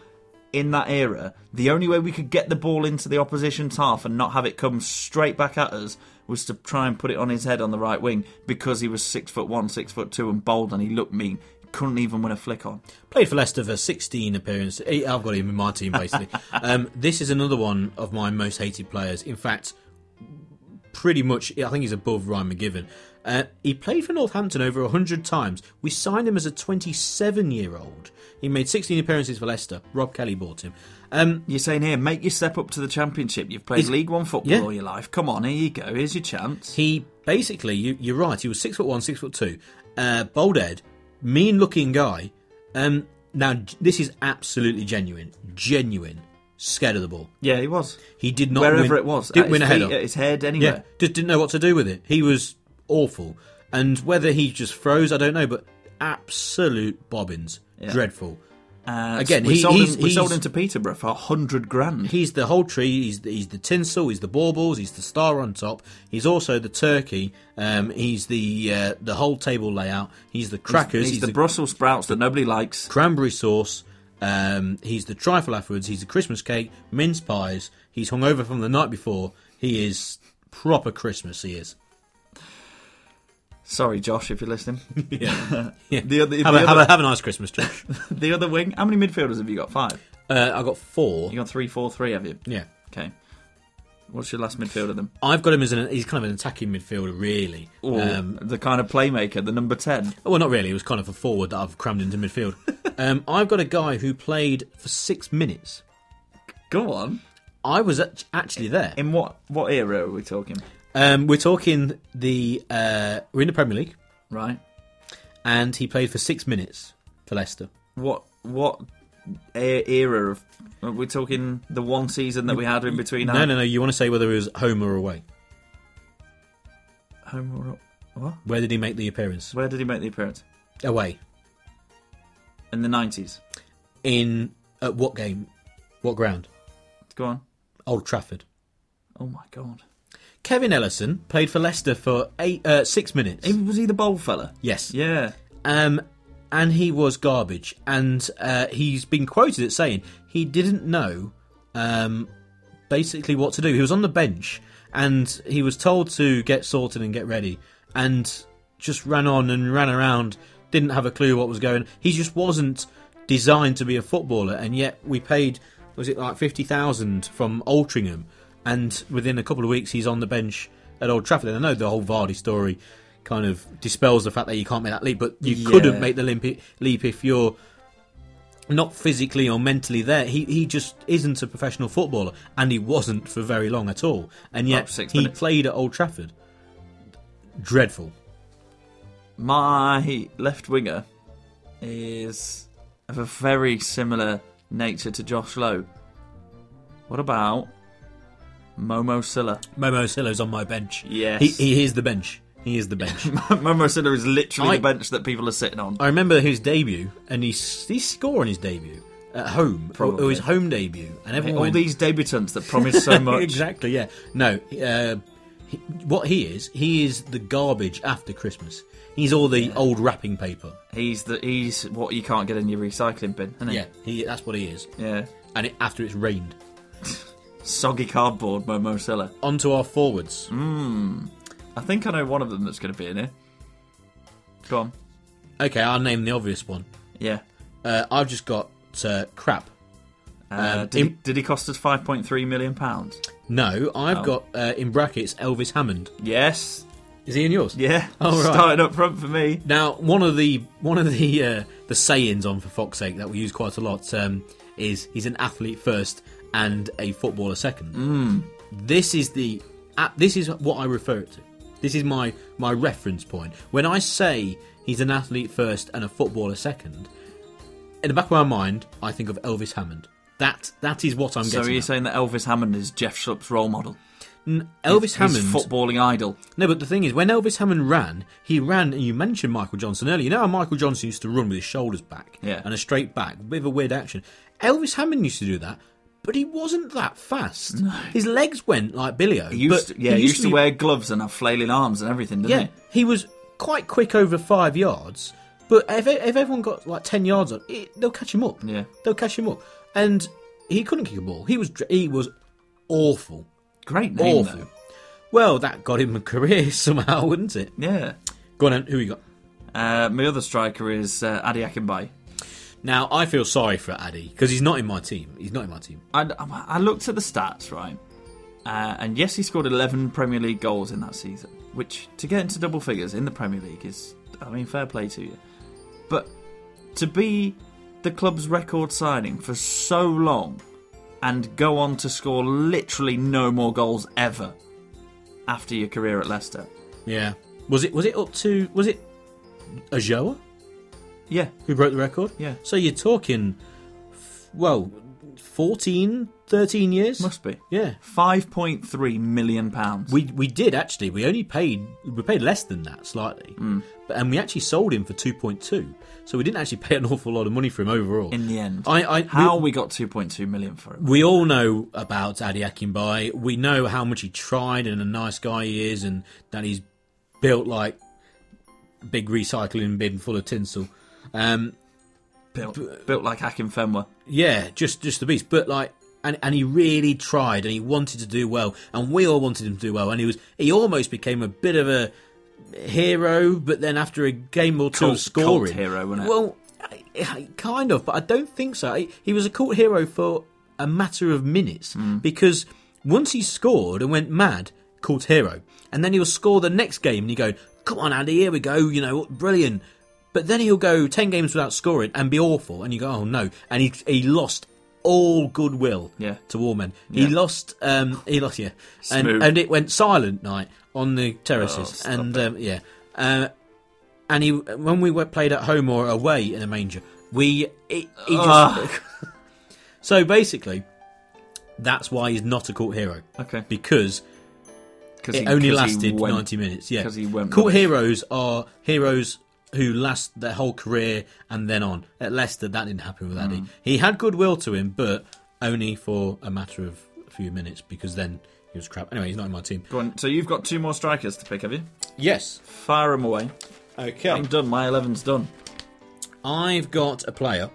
in that era the only way we could get the ball into the opposition's half and not have it come straight back at us was to try and put it on his head on the right wing because he was six foot one six foot two and bold and he looked mean couldn't even win a flick on played for Leicester for 16 appearances. I've got him in my team, basically. um, this is another one of my most hated players. In fact, pretty much, I think he's above Ryan McGivern. Uh, he played for Northampton over 100 times. We signed him as a 27 year old. He made 16 appearances for Leicester. Rob Kelly bought him. Um, you're saying here make your step up to the championship you've played league one football Yeah. all your life come on here you go here's your chance He basically, you, you're right. He was six foot one, six foot two, uh, bold head, mean looking guy. Um, now this is absolutely genuine, genuine. Scared of the ball. yeah he was He did not wherever win- it was Didn't at win a his head feet, at his head Yeah, just didn't know what to do with it. He was awful, and whether he just froze, I don't know. But absolute bobbins, Yeah. dreadful. Uh, Again, we, he- sold he's- him, we sold him to Peterborough for a hundred grand. He's the whole tree. He's the, he's the tinsel. He's the baubles. He's the star on top. He's also the turkey. Um, he's the uh, the whole table layout. He's the crackers. He's, the, Brussels sprouts that nobody likes. cranberry sauce. Um, he's the trifle afterwards. He's the Christmas cake, mince pies. He's hung over from the night before. He is proper Christmas. He is. Sorry, Josh, if you're listening. Yeah. yeah. The other, the, have, a, have, a, have a nice Christmas, Josh. the other wing. How many midfielders have you got? Five. uh, I got four. You got three, four, three, have you? Yeah. Okay. What's your last midfielder then? I've got him as an he's kind of an attacking midfielder, really. Or Um, the kind of playmaker, the number ten. well, not really. It was kind of a forward that I've crammed into midfield. um, I've got a guy who played for six minutes. Go on. I was actually there. In what what era are we talking? Um, we're talking the uh, we're in the Premier League, Right. and he played for six minutes for Leicester. What what e- era of? We're we talking the one season that we had in between? No, no, no. You want to say whether it was home or away? Home or what? Where did he make the appearance? Where did he make the appearance? Away. In the nineties. In at what game? What ground? Go on. Old Trafford. Oh my god. Kevin Ellison played for Leicester for eight, uh, six minutes. He- Was he the bold fella? Yes. Yeah. Um, and he was garbage. And uh, he's been quoted as saying he didn't know um, basically what to do. He was on the bench and he was told to get sorted and get ready and just ran on and ran around, didn't have a clue what was going He just wasn't designed to be a footballer. And yet we paid, was it like 50,000 from Altrincham? And within a couple of weeks, he's on the bench at Old Trafford. And I know the whole Vardy story kind of dispels the fact that you can't make that leap, but you Yeah. couldn't make the leap, leap if you're not physically or mentally there. He he just isn't a professional footballer, and he wasn't for very long at all. And yet he minutes. played at Old Trafford. Dreadful. My left winger is of a very similar nature to Josh Low. What about Momo Sylla? Momo Sylla's on my bench. Yes. he, he is the bench. He is the bench. Momo Sylla is literally I- the bench that people are sitting on. I remember his debut, and he he scored on his debut at home, or, or his home debut, and everyone All went, these debutants that promise so much. exactly, yeah. No, uh, he, what he is, he is the garbage after Christmas. He's all the old wrapping paper. He's the he's what you can't get in your recycling bin, isn't he? Yeah, he, that's what he is. Yeah. And it, after it's rained. Soggy cardboard, Momo Sylla. On to our forwards. I think I know one of them that's going to be in here. Go on. Okay, I'll name the obvious one. Yeah. Uh, I've just got uh, crap. Uh, Um, did, he, did he cost us 5.3 million pounds? No, I've Oh. got uh, in brackets Elvis Hammond. Yes. Is he in yours? Yeah. Oh, right. Starting up front for me. Now, one of the one of the uh, the sayings on for fuck's sake that we use quite a lot um, is he's an athlete first and a footballer second. Mm. This is the this is what I refer it to. This is my my reference point when I say he's an athlete first and a footballer second. In the back of my mind, I think of Elvis Hammond. That that is what I'm So getting. you at. saying that Elvis Hammond is Jeff Schlupp's role model? N- Elvis His Hammond footballing idol. No, but the thing is, when Elvis Hammond ran, he ran, and you mentioned Michael Johnson earlier. You know how Michael Johnson used to run with his shoulders back Yeah. and a straight back, bit of a weird action. Elvis Hammond used to do that, but he wasn't that fast. His legs went like Billio. He used to, yeah, he used to, be- wear gloves and have flailing arms and everything, didn't Yeah, he? he was quite quick over five yards, but if, if everyone got like ten yards on, it, they'll catch him up. Yeah. they'll catch him up, and he couldn't kick a ball. He was he was awful, Great name, awful. though. Well, that got him a career somehow, wouldn't it? Yeah. Go on, then, who you got? Uh, my other striker is uh, Ade Akinbiyi. Now I feel sorry for Ade because he's not in my team. He's not in my team. I, I looked at the stats, right? Uh, and yes, he scored 11 Premier League goals in that season, which to get into double figures in the Premier League is, I mean, fair play to you. But to be the club's record signing for so long and go on to score literally no more goals ever after your career at Leicester. Yeah. Was it was it up to was it Ulloa Yeah, who broke the record? Yeah. So you're talking f- well 14, 13 years? must be. Yeah. 5.3 million pounds. We we did actually. We only paid we paid less than that slightly. Hmm. But and we actually sold him for 2.2. So we didn't actually pay an awful lot of money for him overall. in the end. I, I How we, we got 2.2 million for him. we all know about Ade Akinbiyi. We know how much he tried and a nice guy he is, and that he's built like a big recycling bin full of tinsel. Um, Built, built like Akinfenwa. yeah, just just the beast. But like, and and he really tried, and he wanted to do well, and we all wanted him to do well, and he was he almost became a bit of a hero. But then after a game or two Cult- of scoring, hero, wasn't it? Well, I- I- kind of, but I don't think so. He, he was a cult hero for a matter of minutes Hmm. because once he scored and went mad, cult hero, and then he'll score the next game, and you go, "Come on, Andy, here we go," you know, brilliant. But then he'll go ten games without scoring and be awful, and you go, "Oh no!" And he he lost all goodwill Yeah. to all men. He Yeah. lost, um, he lost, yeah, and and it went silent night on the terraces, Oh, and um, yeah, uh, and he when we went played at home or away in a manger, we he, he just so basically that's why he's not a cult hero Okay. because Because it only lasted ninety minutes. Yeah, 'cause he went cult rubbish. heroes are heroes who last their whole career and then on. At Leicester, that didn't happen with Mm. Ade. He had goodwill to him, but only for a matter of a few minutes because then he was crap. Anyway, he's not in my team. Go on. So you've got two more strikers to pick, have you? Yes. Fire them away. Okay. I'm done. My 11's done. I've got a player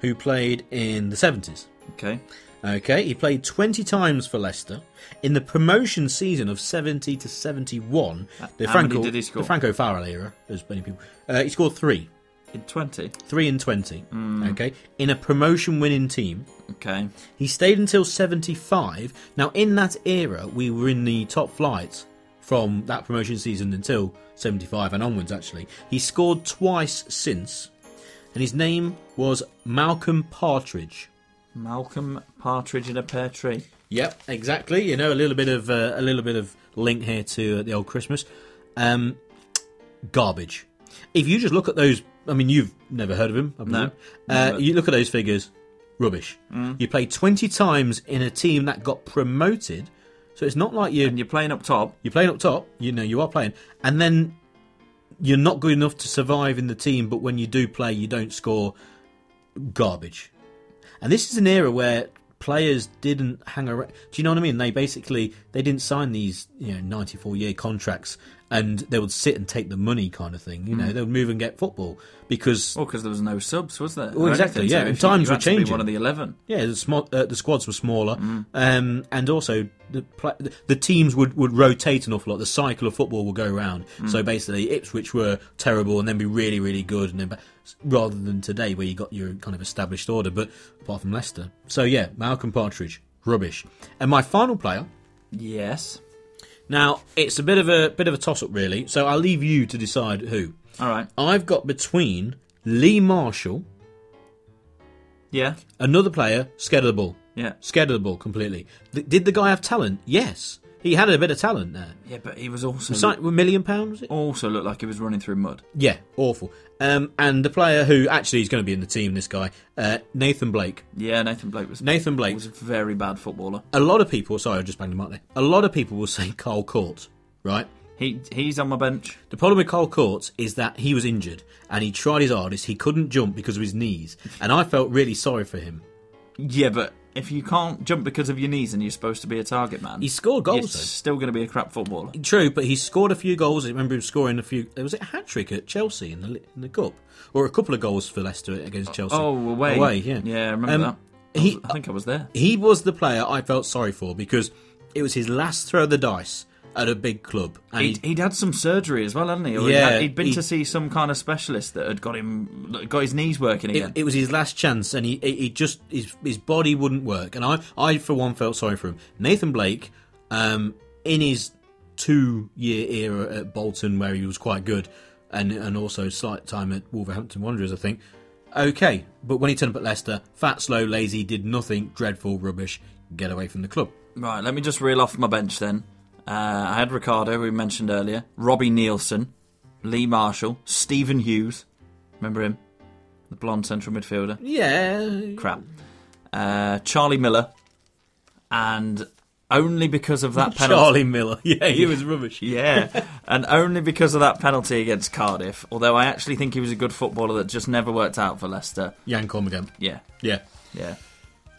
who played in the 70s. Okay. Okay, he played 20 times for Leicester in the promotion season of 70 to 71. The how Franco, many did he score? The Frank O'Farrell era, as many people. Uh, he scored three, In 20. three and 20. Hmm. Okay, in a promotion winning team. Okay. He stayed until 75. Now, in that era, we were in the top flight from that promotion season until 75 and onwards, actually. He scored twice since. and his name was Malcolm Partridge. Malcolm Partridge in a pear tree. Yep, exactly. You know, a little bit of uh, a little bit of link here to uh, the old Christmas. Um, garbage. If you just look at those, I mean, you've never heard of him. No. Uh, you look at those figures, rubbish. Mm. You played twenty times in a team that got promoted, so it's not like you And you're playing up top. you're playing up top. You know you are playing, and then you're not good enough to survive in the team. But when you do play, you don't score. Garbage. And this is an era where players didn't hang around. Do you know what I mean? They basically they didn't sign these you know 94 year contracts, and they would sit and take the money kind of thing. You Mm. know, they would move and get football because Well, because there was no subs, was there? Well, exactly, anything, yeah, so and times were had to be changing. One of the eleven. Yeah, the, sm- uh, the squads were smaller, Mm. um, and also the, pla- the teams would, would rotate an awful lot. The cycle of football would go round. Mm. So basically, Ipswich were terrible and then be really, really good, and then ba- rather than today where you got your kind of established order. But apart from Leicester, so yeah, Malcolm Partridge, rubbish. And my final player. Yes. Now it's a bit of a bit of a toss up, really. So I'll leave you to decide who. All right. I've got between Lee Marshall, Yeah. another player, scared of the ball. Yeah. Scared of the ball completely. Th- did the guy have talent? Yes. He had a bit of talent there. Yeah, but he was also Si- a million pounds, was it? also looked like he was running through mud. Yeah, awful. Um, and the player who actually is going to be in the team, this guy, uh, Nathan Blake. Yeah, Nathan Blake was Nathan Blake. was a very bad footballer. A lot of people, sorry, I just banged him up there. A lot of people will say Carl Cort, right? He he's on my bench. The problem with Carl Cort is that he was injured and he tried his hardest. He couldn't jump because of his knees. And I felt really sorry for him. Yeah, but if you can't jump because of your knees and you're supposed to be a target man, He scored you're goals, though. still going to be a crap footballer. True, but he scored a few goals. I remember him scoring a few. Was it a hat trick at Chelsea in the in the cup, or a couple of goals for Leicester against Chelsea? Oh, away. away, yeah, Yeah, I remember Um, that. I, he- I think I was there. He was the player I felt sorry for because it was his last throw of the dice at a big club, and He'd, he'd had some surgery as well, hadn't he? Or Yeah, he'd, he'd been he- to see some kind of specialist that had got him, got his knees working again. it, it was his last chance, and he, he he just his his body wouldn't work, and I I for one felt sorry for him. Nathan Blake, um, in his two year era at Bolton where he was quite good, and and also slight time at Wolverhampton Wanderers, I think. Okay, but when he turned up at Leicester, fat, slow, lazy, did nothing, dreadful, rubbish. Get away from the club. Right, let me just reel off my bench then. Uh, I had Ricardo, who we mentioned earlier, Robbie Neilson, Lee Marshall, Stephen Hughes. Remember him? The blonde central midfielder. Yeah, Crap. Uh, Charlie Miller. And only because of that penalty. Charlie Miller. Yeah, he was rubbish. Yeah, and only because of that penalty against Cardiff. Although I actually think he was a good footballer that just never worked out for Leicester. Jan Cormigan. Yeah, Yeah. yeah.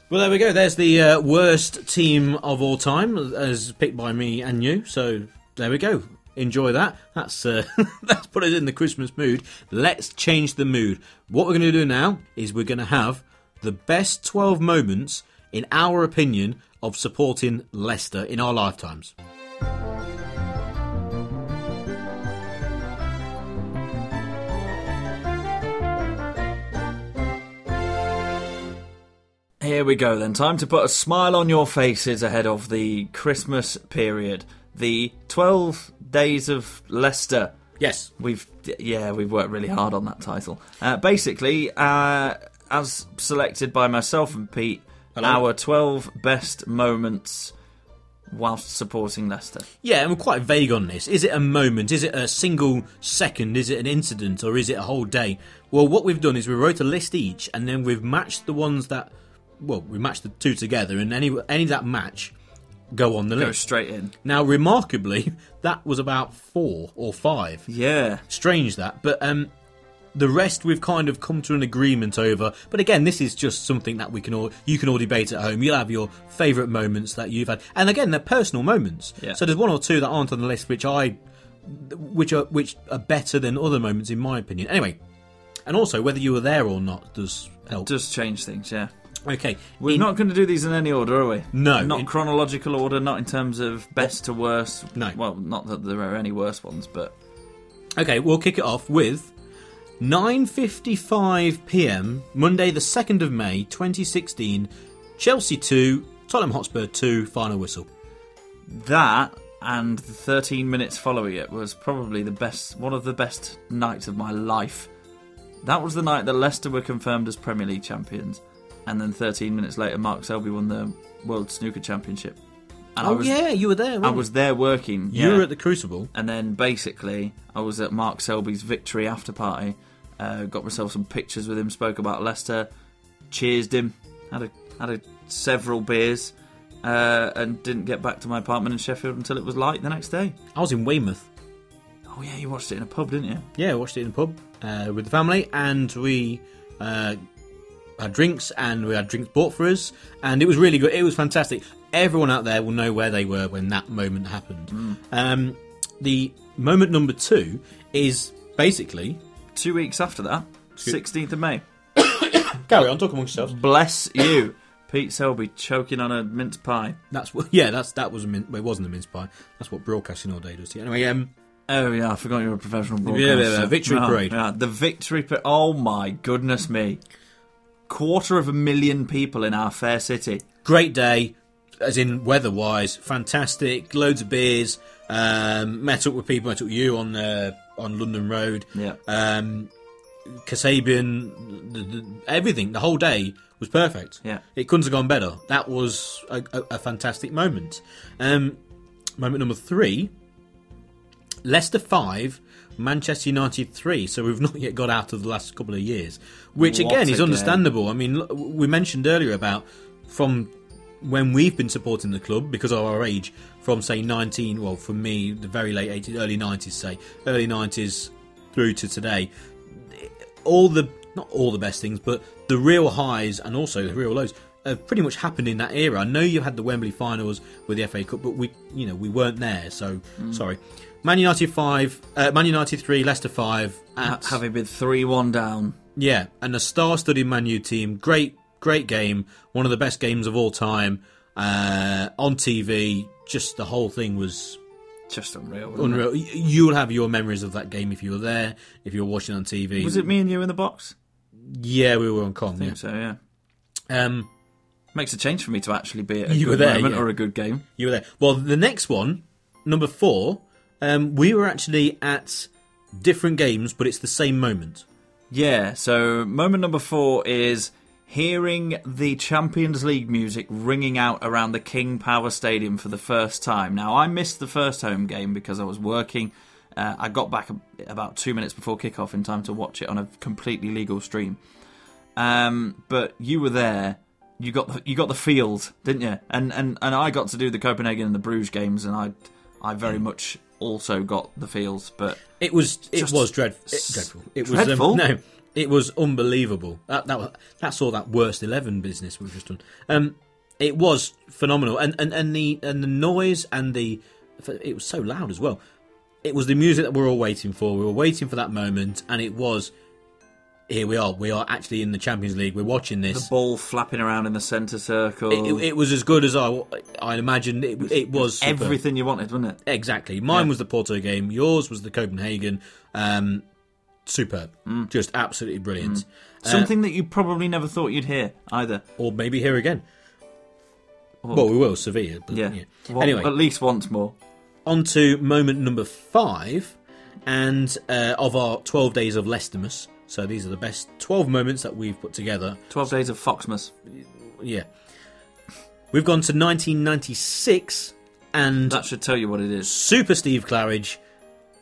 Well, there we go. There's the uh, worst team of all time, as picked by me and you. So there we go. Enjoy that. That's uh, that's put us in the Christmas mood. Let's change the mood. What we're going to do now is we're going to have the best 12 moments, in our opinion, of supporting Leicester in our lifetimes. Here we go then. Time to put a smile on your faces ahead of the Christmas period. The 12 days of Leicester. Yes. We've yeah, we've worked really hard on that title. Uh, basically, uh, as selected by myself and Pete, Hello. our 12 best moments whilst supporting Leicester. Yeah, and we're quite vague on this. Is it a moment? Is it a single second? Is it an incident? Or is it a whole day? Well, what we've done is we wrote a list each, and then we've matched the ones that. Well, we matched the two together, and any any that match go on the Go list. Go straight in. Now, remarkably, that was about four or five. Yeah. Strange that, but um, the rest we've kind of come to an agreement over. But again, this is just something that we can all you can all debate at home. You'll have your favourite moments that you've had, and again, they're personal moments. Yeah. So there's one or two that aren't on the list, which I, which are which are better than other moments in my opinion. Anyway, and also whether you were there or not does help. Does change things, yeah. Okay, We're in- not going to do these in any order, are we? No. Not In- chronological order, not in terms of best to worst. No. Well, not that there are any worse ones, but Okay, we'll kick it off with 9:55 p.m. Monday, the 2nd of May, 2016. Chelsea 2, Tottenham Hotspur 2, final whistle. that and the 13 minutes following it was probably the best, one of the best nights of my life. That was the night that Leicester were confirmed as Premier League champions, and then 13 minutes later, Mark Selby won the World Snooker Championship. And I Oh was, yeah, you were there. I weren't was there working. You yeah. were at the Crucible. And then basically, I was at Mark Selby's victory after party. Uh, got myself some pictures with him. Spoke about Leicester. Cheersed him. Had a had a, several beers. Uh, and didn't get back to my apartment in Sheffield until it was light the next day. I was in Weymouth. Oh yeah, you watched it in a pub, didn't you? Yeah, I watched it in a pub uh, with the family, and we uh, had drinks, and we had drinks bought for us, and it was really good. It was fantastic. Everyone out there will know where they were when that moment happened. Um, the moment number two is basically Two weeks after that, 16th of May. carry on, talk amongst yourselves. Bless you, Pete Selby choking on a mince pie. That's what. Yeah, that's that was a min- well, it wasn't a mince pie. That's what broadcasting all day does. to you. Anyway, um, Oh yeah, I forgot you were a professional broadcaster. Yeah, yeah, yeah, victory Oh, parade. yeah, the victory parade. Oh my goodness me! Quarter of a million people in our fair city. great day, as in weather wise, fantastic. Loads of beers. Um, met up with people. Met up with you on uh, on London Road. Yeah. Um, Kasabian, the, the, everything. The whole day was perfect. Yeah. It couldn't have gone better. That was a, a, a fantastic moment. Um, moment number three. Leicester five, Manchester United three. So we've not yet got out of the last couple of years, which What again is game. understandable. I mean, look, we mentioned earlier about from when we've been supporting the club because of our age, from say 19, well, for me, the very late 80s, early 90s, say early 90s through to today, all the not all the best things, but the real highs and also the real lows have pretty much happened in that era. I know you had the Wembley finals with the FA Cup, but we, you know, we weren't there. So mm. sorry. Man United five, uh, Man United three, Leicester five. At, having been three-one down. yeah, and a star-studded Man U team. Great, great game. One of the best games of all time. Uh, on TV, just the whole thing was Just unreal. unreal. You'll have your memories of that game if you were there, if you were watching on TV. Was it me and you in the box? Yeah, we were on com. I think so. Yeah. Yeah. Um, Makes a change for me to actually be at a You good were there, moment yeah. or a good game. You were there. Well, the next one, number four, um, we were actually at different games, but it's the same moment. Yeah, so moment number four is hearing the Champions League music ringing out around the King Power Stadium for the first time. Now, I missed the first home game because I was working. Uh, I got back about two minutes before kickoff in time to watch it on a completely legal stream. Um, but you were there. You got the, you got the field, didn't you? And and and I got to do the Copenhagen and the Bruges games, and I I very much also got the fields. But It was it was dread, it, dreadful. It was? Um, no, it was unbelievable. That that was- that's all that worst eleven business we've just done. Um, it was phenomenal, and and and the and the noise and the it was so loud as well. It was the music that we were all waiting for. We were waiting for that moment, and it was. Here we are. We are actually in the Champions League. We're watching this. the ball flapping around in the centre circle. It, it, it was as good as I I imagined. It, it was everything you wanted, wasn't it? Exactly. Mine Yeah. was the Porto game. Yours was the Copenhagen. Um, superb. Mm. Just absolutely brilliant. Uh, Something that you probably never thought you'd hear either. or maybe hear again. Well, Well, we will, Sevilla. But, yeah. yeah. Well, Anyway, at least once more. on to moment number five and uh, of our 12 days of Leicestermas. So these are the best 12 moments that we've put together. Twelve days of Foxmas. Yeah. We've gone to 1996 and That should tell you what it is. Super Steve Claridge,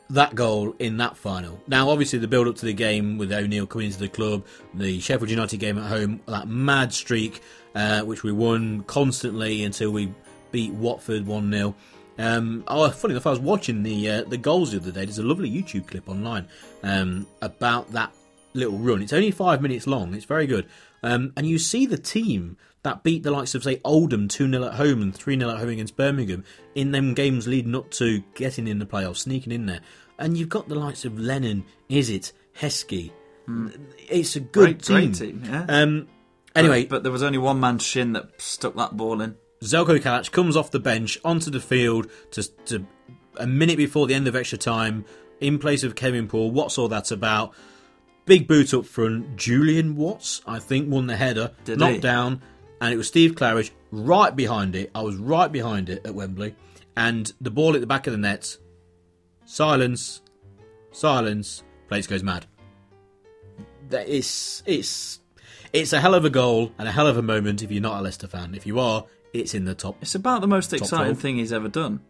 that goal in that final. Now, obviously, the build up to the game with O'Neill coming into the club, the Sheffield United game at home, that mad streak, uh, which we won constantly until we beat Watford 1 0. Um, oh, funny enough, I was watching the uh, the goals the other day. There's a lovely YouTube clip online um, about that little run. It's only five minutes long. It's very good. Um, and you see the team that beat the likes of, say, Oldham 2 0 at home and 3 0 at home against Birmingham in them games leading up to getting in the playoffs, sneaking in there. And you've got the likes of Lennon, Is it Heskey. It's a good Great, team. great team. Yeah. Um, anyway, but, but there was only one man's shin that stuck that ball in. Zelko Kalac comes off the bench onto the field to, to a minute before the end of extra time in place of Kevin Poole. What's all that about? Big boot up front. Julian Watts, I think, won the header, Did knocked he? down, and it was Steve Claridge right behind it. I was right behind it at Wembley, and the ball at the back of the net. Silence, silence. Place goes mad. that it's it's it's a hell of a goal and a hell of a moment if you're not a Leicester fan. If you are, it's in the top. It's about the most exciting 12. thing he's ever done.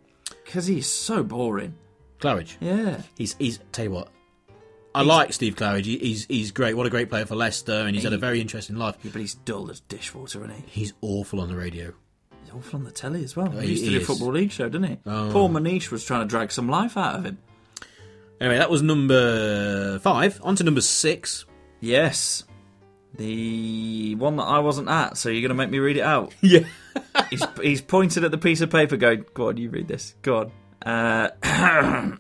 Because he's so boring. Claridge. Yeah. He's he's tell you what. I like Steve Claridge. He's he's great. What a great player for Leicester, and he's had a very interesting life. But he's dull as dishwater, isn't he? He's awful on the radio. He's awful on the telly as well. he- he used to do a. Football League show, didn't he? Oh. Paul Manish was trying to drag some life out of him. Anyway, that was number five. On to number six. Yes. The one that I wasn't at, so you're going to make me read it out. Yeah. he's, he's pointed at the piece of paper going, Go on, you read this. Go on. Uh,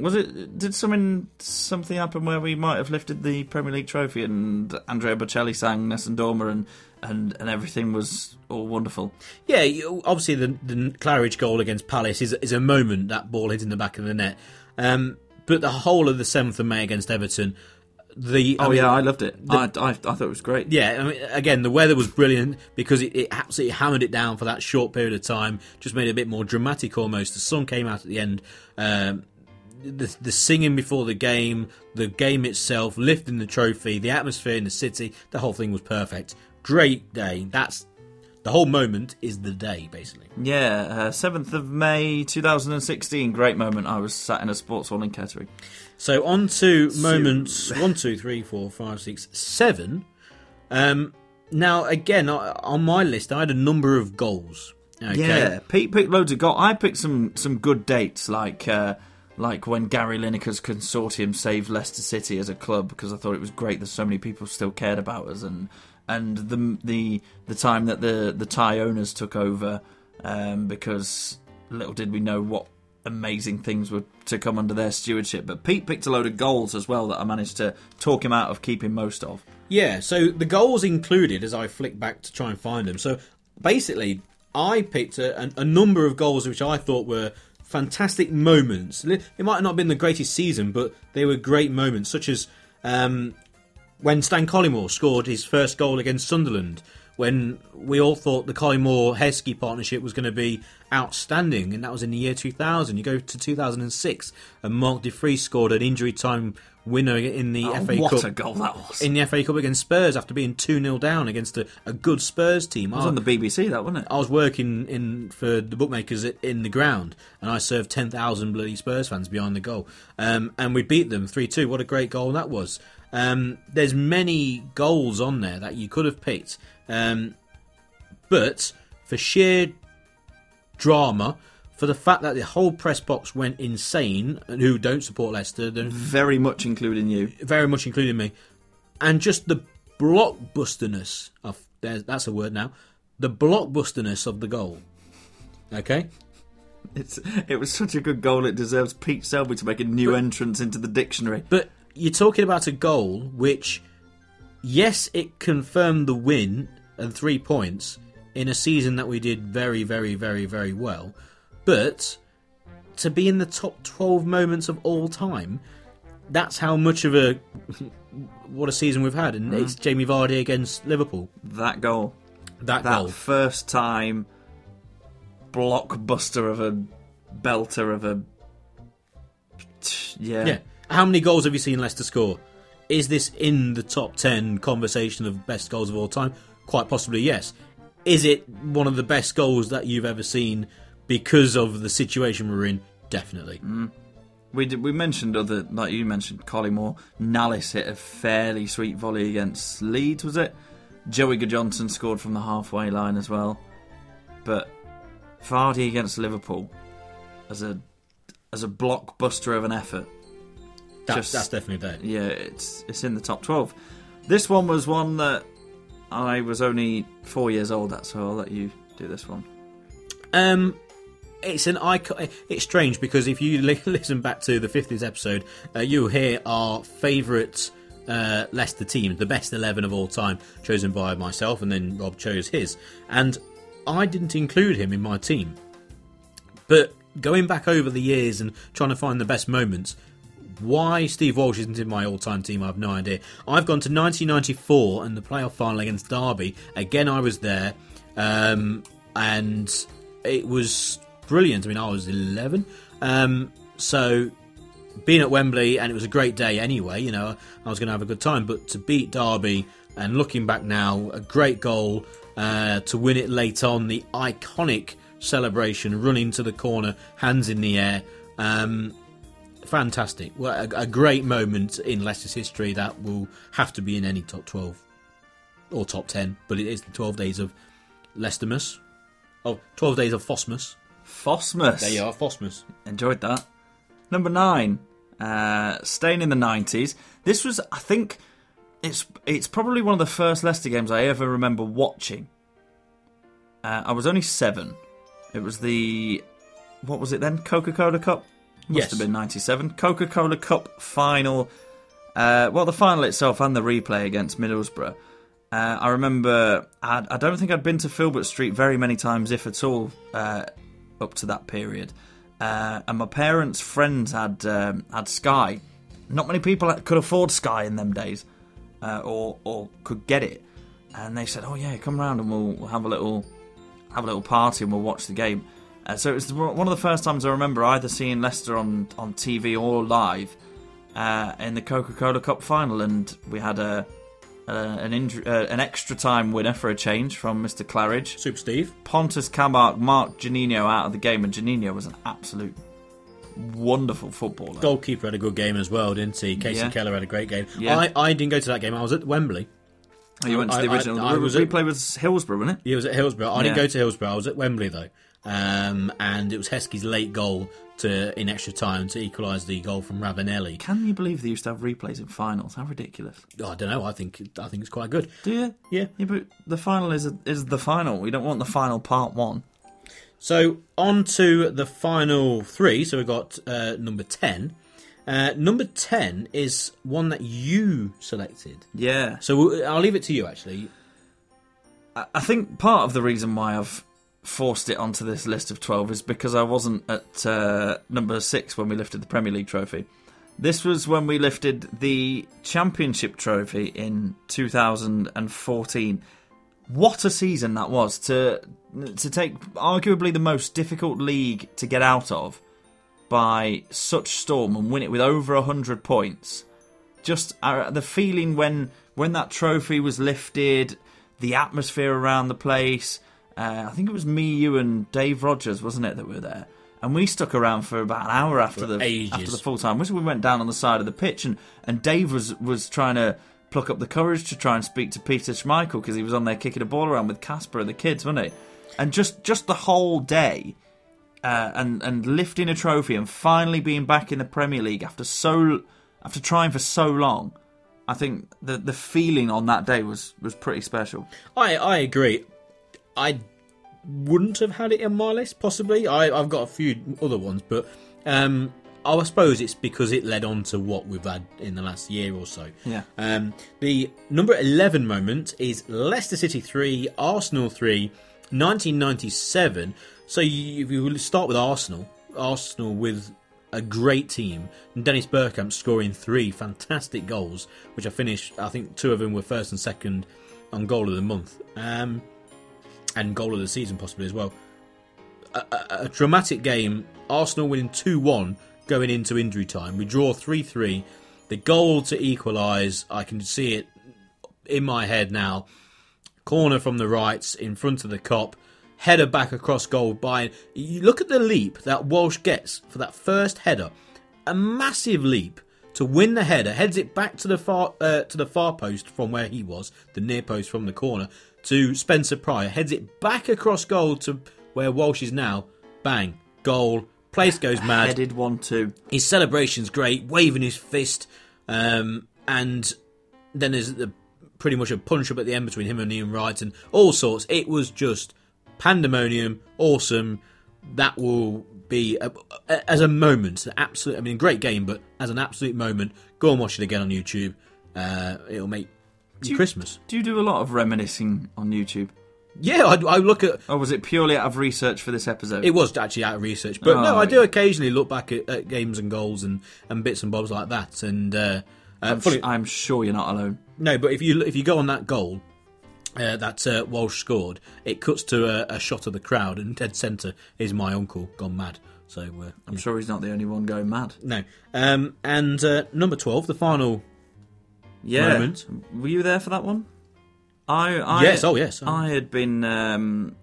was it? Did something something happen where we might have lifted the Premier League trophy and Andrea Bocelli sang Nessun Dorma and, and, and everything was all wonderful? Yeah, obviously the, the Claridge goal against Palace is, is a moment, that ball hitting the back of the net. Um, but the whole of the 7th of May against Everton, the... I Oh mean, yeah, I loved it. I, I I thought it was great. Yeah, I mean, again, the weather was brilliant because it, it absolutely hammered it down for that short period of time. Just made it a bit more dramatic almost. The sun came out at the end. Um, the, the singing before the game, the game itself, lifting the trophy, the atmosphere in the city, the whole thing was perfect. Great day. That's the whole moment is the day, basically. Yeah, uh, seventh of May, two thousand and sixteen. Great moment. I was sat in a sports hall in Kettering. So on to moments one, two, three, four, five, six, seven. Um, now again, on my list, I had a number of goals. Okay. Yeah, Pete picked loads of goals. I picked some some good dates, like uh, like when Gary Lineker's consortium saved Leicester City as a club, because I thought it was great that so many people still cared about us, and and the the the time that the the Thai owners took over, um, because little did we know what amazing things were to come under their stewardship. But Pete picked a load of goals as well that I managed to talk him out of keeping most of. Yeah, so the goals included as I flick back to try and find them. So basically, I picked a, a, number of goals which I thought were fantastic moments. It might not have been the greatest season, but they were great moments, such as um, when Stan Collymore scored his first goal against Sunderland. When we all thought the Collymore Heskey partnership was going to be outstanding, and that was in the year 2000. You go to 2006, and Mark de Vries scored an injury time winner in the Oh, FA what Cup What a goal that was! in the FA Cup against Spurs after being 2 0 down against a, a good Spurs team. it was on the BBC, that wasn't it? I was working in for the bookmakers in the ground, and I served 10,000 bloody Spurs fans behind the goal. Um, and we beat them 3 2. What a great goal that was. Um, there's many goals on there that you could have picked. Um, but for sheer drama, for the fact that the whole press box went insane, and who don't support Leicester, then Very much including you. very much including me, and just the blockbusterness of that's a word now, the blockbusterness of the goal. Okay, It's it was such a good goal. It deserves Pete Selby to make a new entrance into the dictionary. but you're talking about a goal which, yes, it confirmed the win and three points in a season that we did very, very, very, very well, but to be in the top 12 moments of all time. That's how much of a what a season we've had, and mm-hmm. it's Jamie Vardy against Liverpool. That goal, That, that goal, first time blockbuster of a belter of a yeah. Yeah. How many goals have you seen Leicester score? Is this in the top 10 conversation of best goals of all time? Quite possibly, yes. Is it one of the best goals that you've ever seen because of the situation we're in? Definitely. Mm. We did, we mentioned other like you mentioned Collymore. Nalis hit a fairly sweet volley against Leeds, was it? Joey Johnson scored from the halfway line as well. But Vardy against Liverpool as a as a blockbuster of an effort. That, Just- that's definitely there. Yeah, it's it's in the top twelve. This one was one that I was only four years old at, so I'll let you do this one. Um, it's an icon. It's strange because if you li- listen back to the fifties episode, uh, you'll hear our favourite uh, Leicester team, the best 11 of all time, chosen by myself, and then Rob chose his. And I didn't include him in my team. But going back over the years and trying to find the best moments, why Steve Walsh isn't in my all-time team, I have no idea. I've gone to 1994 and the playoff final against Derby. Again, I was there, um, and it was brilliant. I mean, I was 11, um, so being at Wembley, and it was a great day anyway. You know, I was going to have a good time. But to beat Derby, and looking back now, a great goal uh, to win it late on, the iconic celebration, running to the corner, hands in the air. Um, fantastic. Well, a, a great moment in Leicester's history that will have to be in any top 12 or top 10, but it is the 12 days of Leicestermas. Oh, 12 days of Fosmas. Fosmus. There you are, Fosmas. Enjoyed that. Number nine, uh, staying in the nineties. This was, I think, it's it's probably one of the first Leicester games I ever remember watching. Uh, I was only seven. It was the what was it then? Coca Cola Cup. Must Yes. have been ninety seven. Coca Cola Cup final. Uh, well, the final itself and the replay against Middlesbrough. Uh, I remember. I, I don't think I'd been to Filbert Street very many times, if at all, uh, up to that period. Uh, and my parents' friends had um, had Sky. Not many people could afford Sky in them days, uh, or or could get it. And they said, "Oh yeah, come round and we'll, we'll have a little have a little party and we'll watch the game." Uh, so it was one of the first times I remember either seeing Leicester on on TV or live uh, in the Coca Cola Cup final, and we had a. Uh, an injury, uh, an extra time winner for a change from Mr. Claridge. Super Steve. Pontus Kamark marked Juninho out of the game, and Juninho was an absolute wonderful footballer. Goalkeeper had a good game as well, didn't he? Kasey Yeah. Keller had a great game. Yeah. I, I didn't go to that game. I was at Wembley. Oh, you went to the I- I- original. I the was replay at- was Hillsborough, wasn't it? He was at Hillsborough. I didn't go to Hillsborough. I was at Wembley though, um, and it was Heskey's late goal to in extra time to equalise the goal from Ravanelli. Can you believe they used to have replays in finals? How ridiculous! I don't know. I think I think it's quite good. Do you? Yeah. Yeah, but the final is is the final. We don't want the final part one. So on to the final three. So we've got uh, number ten. Uh, number ten is one that you selected. Yeah. So we'll- I'll leave it to you. Actually, I think part of the reason why I've forced it onto this list of 12 is because I wasn't at uh, number 6 when we lifted the Premier League trophy. This was when we lifted the Championship trophy in 2014. What a season that was to to take arguably the most difficult league to get out of by such storm and win it with over 100 points just uh, the feeling when when that trophy was lifted, the atmosphere around the place. Uh, I think it was me, you, and Dave Rogers, wasn't it, that were there? And we stuck around for about an hour after For the ages. after the full time. We went down on the side of the pitch, and, and Dave was was trying to pluck up the courage to try and speak to Peter Schmeichel because he was on there kicking a ball around with Casper and the kids, wasn't he? And just just the whole day, uh, and and lifting a trophy and finally being back in the Premier League after so after trying for so long, I think the the feeling on that day was was pretty special. I I agree. I wouldn't have had it in my list. Possibly, I I've got a few other ones, but um, I suppose it's because it led on to what we've had in the last year or so. Yeah. Um, the number eleven moment is Leicester City three, Arsenal three, 1997. So you, you start with Arsenal, Arsenal with a great team. And Dennis Bergkamp scoring three fantastic goals, which I finished. I think two of them were first and second on goal of the month, um, and goal of the season possibly as well. A, a, a dramatic game. Arsenal winning two one going into injury time. We draw three three. The goal to equalise, I can see it in my head now. Corner from the right in front of the Kop. Header back across goal by. You look at the leap that Walsh gets for that first header. A massive leap to win the header. Heads it back to the far uh, to the far post from where he was, the near post from the corner to Spencer Prior. Heads it back across goal to where Walsh is now. Bang, goal. Place goes mad. Headed one two. His celebration's great, waving his fist, um, and then there's the, pretty much a punch up at the end between him and Ian Wright and all sorts. It was just pandemonium, awesome. That will be a, a- as a moment, an absolute. I mean, great game, but as an absolute moment, go and watch it again on YouTube. Uh, it'll make you- Christmas. Do you do a lot of reminiscing on YouTube, Yeah, I, I look at. or was it purely out of research for this episode? It was actually out of research, but Oh, no, I do occasionally look back at, at games and goals and, and bits and bobs like that. And uh, uh, I'm, sh- I'm sure you're not alone. No, but if you if you go on that goal uh, that uh, Walsh scored, it cuts to a, a shot of the crowd, and dead centre is my uncle gone mad So uh, I'm sure he's not the only one going mad. no. Um, and uh, number twelve, the final. Yeah. Moment. Were you there for that one? I, I yes. Oh yes. Oh. I had been, um,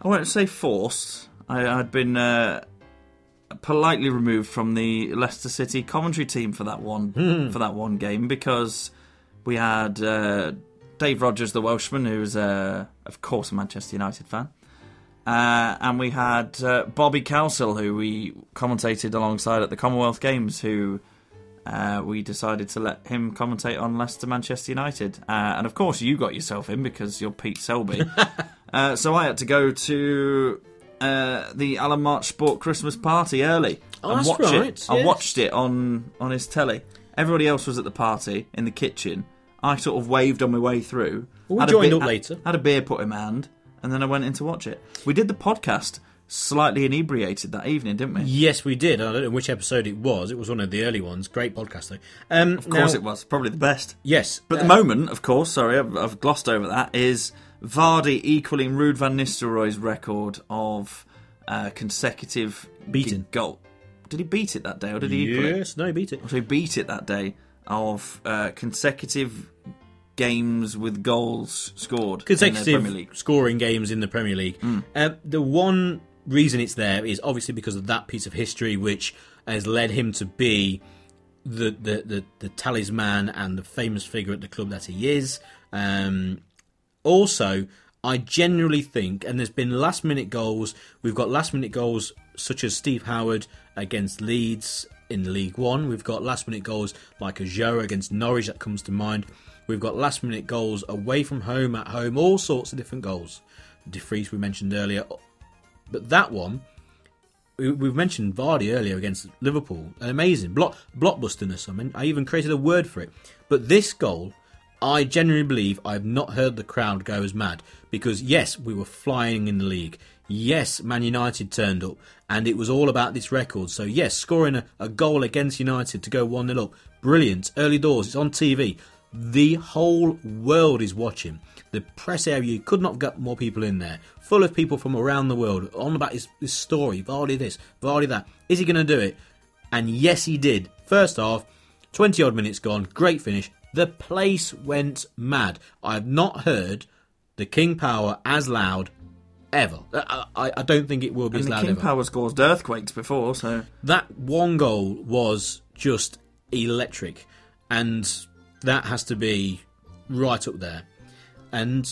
I won't say forced. I, I'd been uh, politely removed from the Leicester City commentary team for that one for that one game because we had uh, Dave Rogers, the Welshman, who was, uh, of course, a Manchester United fan. Uh, and we had uh, Bobby Cowsill, who we commentated alongside at the Commonwealth Games, who uh, we decided to let him commentate on Leicester Manchester United. Uh, and of course, you got yourself in because you're Pete Selby. uh, so I had to go to uh, the Alan March Sport Christmas party early Oh, and watch right, it. I watched it on on his telly. Everybody else was at the party in the kitchen. I sort of waved on my way through. Well, we joined bit- up later. Had a beer put in my hand, and then I went in to watch it. We did the podcast slightly inebriated that evening, didn't we? Yes, we did. I don't know which episode it was. It was one of the early ones. Great podcast though. Um, Of course it was. Probably the best. Yes, But uh, the moment, of course, sorry, I've, I've glossed over that, is Vardy equaling Ruud van Nistelrooy's record of uh, consecutive Beaten. goal. Did he beat it that day, or did he? Yes, no, he beat it. So he beat it that day of uh, consecutive games with goals scored in the Premier consecutive League. scoring games in the Premier League. Um, the one reason it's there is obviously because of that piece of history, which has led him to be the the, the, the talisman and the famous figure at the club that he is. Um, also, I generally think, and there's been last minute goals. We've got last minute goals such as Steve Howard against Leeds in League One. We've got last minute goals like Ajora against Norwich that comes to mind. We've got last minute goals away from home, at home, all sorts of different goals. De Vries we mentioned earlier, but that one we- we've mentioned Vardy earlier against Liverpool. An amazing block blockbusterness. I mean, I even created a word for it. But this goal, I genuinely believe I've not heard the crowd go as mad because yes, we were flying in the league. Yes, Man United turned up, and it was all about this record. So yes, scoring a, a goal against United to go one 0 up, brilliant. Early doors, it's on TV. The whole world is watching. The press area you could not have got more people in there, full of people from around the world on about his, his story. Vardy this, Vardy that. Is he going to do it? And yes, he did. First half, 20 odd minutes gone, great finish. The place went mad. I have not heard the King Power as loud ever. I, I, I don't think it will be And as the loud King ever. Power caused earthquakes before, so That one goal was just electric, and that has to be right up there. And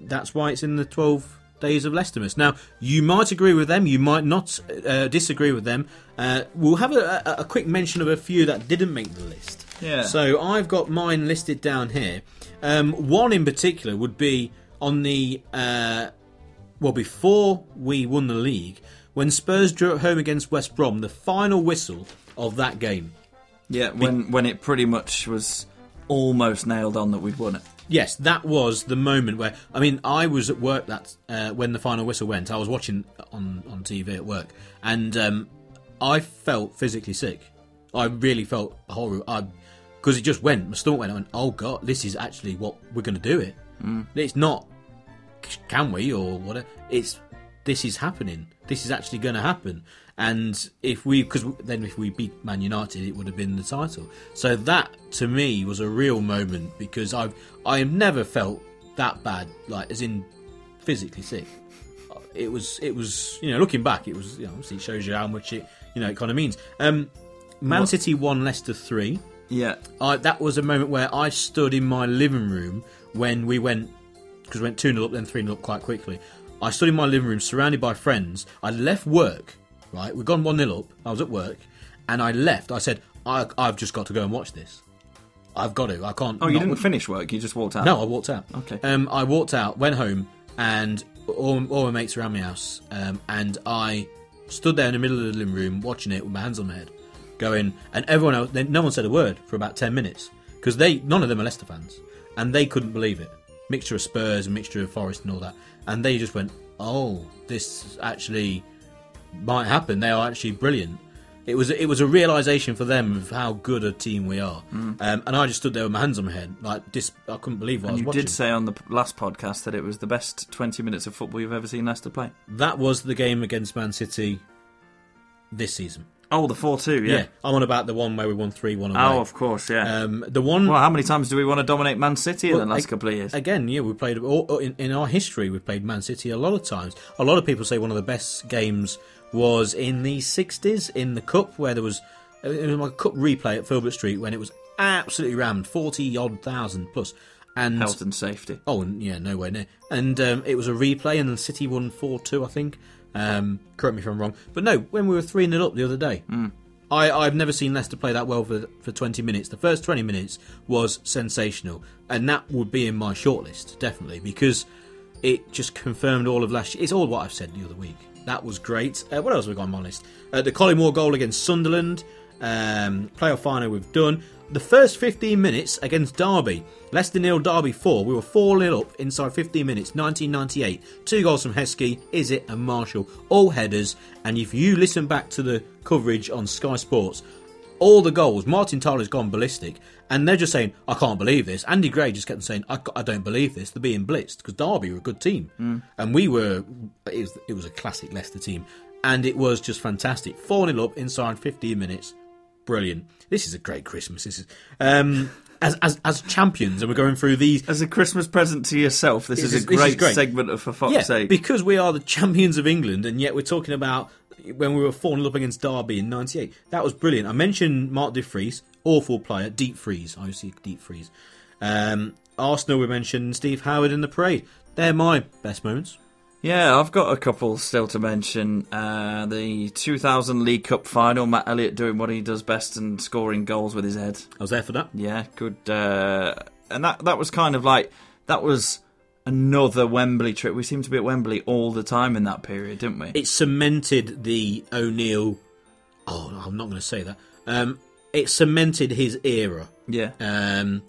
that's why it's in the 12 days of Leicestermas. Now, you might agree with them, you might not uh, disagree with them. Uh, we'll have a, a, a quick mention of a few that didn't make the list. Yeah. So I've got mine listed down here. Um, one in particular would be on the uh, well before we won the league when Spurs drew at home against West Brom. The final whistle of that game. yeah, when when it pretty much was almost nailed on that we'd won it. Yes, that was the moment where I mean I was at work that uh, when the final whistle went. I was watching on on TV at work, and um, I felt physically sick. I really felt horrible. I because it just went. My stomach went. I went, oh god, this is actually what we're going to do. It. It's not. Can we or whatever? It's this is happening. This is actually going to happen. And if we, because then if we beat Man United, it would have been the title. So that to me was a real moment because I've I have never felt that bad, like as in physically sick. It was it was you know looking back, it was you know obviously it shows you how much it you know it kind of means. Um, Man What- City won Leicester three. Yeah, I, that was a moment where I stood in my living room when we went because we went 2 0 up, then 3 0 up quite quickly. I stood in my living room surrounded by friends. I left work, right? We'd gone 1 0 up. I was at work, and I left. I said, I, I've just got to go and watch this. I've got to. I can't. Oh, you didn't finish work. You just walked out. No, I walked out. Okay. Um, I walked out, went home, and all, all my mates around my house, um, and I stood there in the middle of the living room watching it with my hands on my head, going, and everyone else, then no one said a word for about ten minutes because they, none of them are Leicester fans, and they couldn't believe it. Mixture of Spurs, mixture of Forest, and all that, and they just went, "Oh, this actually might happen. They are actually brilliant." It was it was a realization for them of how good a team we are, um, and I just stood there with my hands on my head, like dis- I couldn't believe what I And was you watching. did say on the last podcast that it was the best 20 minutes of football you've ever seen Leicester play. That was the game against Man City this season. Oh, the four two. Yeah. I'm on about the one where we won three one away. Oh, of course. Yeah. um, the one well, how many times do we want to dominate Man City in Well, the last ag- couple of years? Again, yeah, we played all- in, in our history. We've played Man City a lot of times. A lot of people say one of the best games was in the '60s in the cup, where there was it was like a cup replay at Filbert Street when it was absolutely rammed, forty odd thousand plus, and Health and safety. oh, yeah, nowhere near. And um, it was a replay, and the City won four two, I think. Um, correct me if I'm wrong, but no, when we were three 0 up the other day, I, I've never seen Leicester play that well for for 20 minutes. The first 20 minutes was sensational, and that would be in my shortlist definitely because it just confirmed all of last year. It's all what I've said the other week. That was great. Uh, what else have we got on my list? Uh, the Collymore goal against Sunderland, um, playoff final we've done. The first 15 minutes against Derby, Leicester nil, Derby 4. We were 4 0 up inside 15 minutes, 1998. Two goals from Heskey, Is it and Marshall, all headers. And if you listen back to the coverage on Sky Sports, all the goals, Martin Tyler's gone ballistic, and they're just saying, I can't believe this. Andy Gray just kept saying, I, I don't believe this. They're being blitzed because Derby were a good team. And we were, it was, it was a classic Leicester team. And it was just fantastic. 4 0 up inside 15 minutes. Brilliant. This is a great Christmas. This is. Um, as, as, as champions, and we're going through these As a Christmas present to yourself, this, is is- a this is great, great. segment of For Fuck's yeah, Sake. because we are the champions of England, and yet we're talking about when we were 4 0 up against Derby in '98. That was brilliant. I mentioned Mark De Vries, awful player, deep freeze. I see deep freeze. Um, Arsenal, we mentioned Steve Howard in the parade. They're my best moments. Yeah, I've got a couple still to mention. Uh, the 2000 League Cup final, Matt Elliott doing what he does best and scoring goals with his head. I was there for that. Yeah, good. Uh, and that that was kind of like that was another Wembley trip. We seemed to be at Wembley all the time in that period, didn't we? It cemented the O'Neill. Oh, I'm not going to say that. Um, it cemented his era. yeah. Um,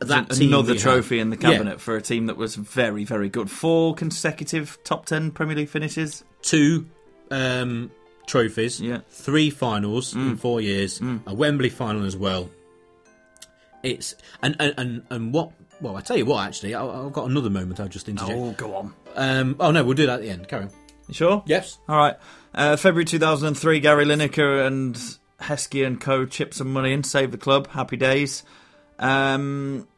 that team Another we had- trophy in the Yeah. cabinet for a team that was very, very good. Four consecutive top ten Premier League finishes. two um, trophies, Yeah. Mm. three finals in four years, a Wembley final as well. It's and and and, and what? Well, I tell you what. Actually, I, I've got another moment. I'll just interject. Oh, go on. Um, oh no, we'll do that at the end. Carry on. You sure? Yes. All right. Uh, February 2003, Gary Lineker and Heskey and co chip some money in, save the club. Happy days. Um,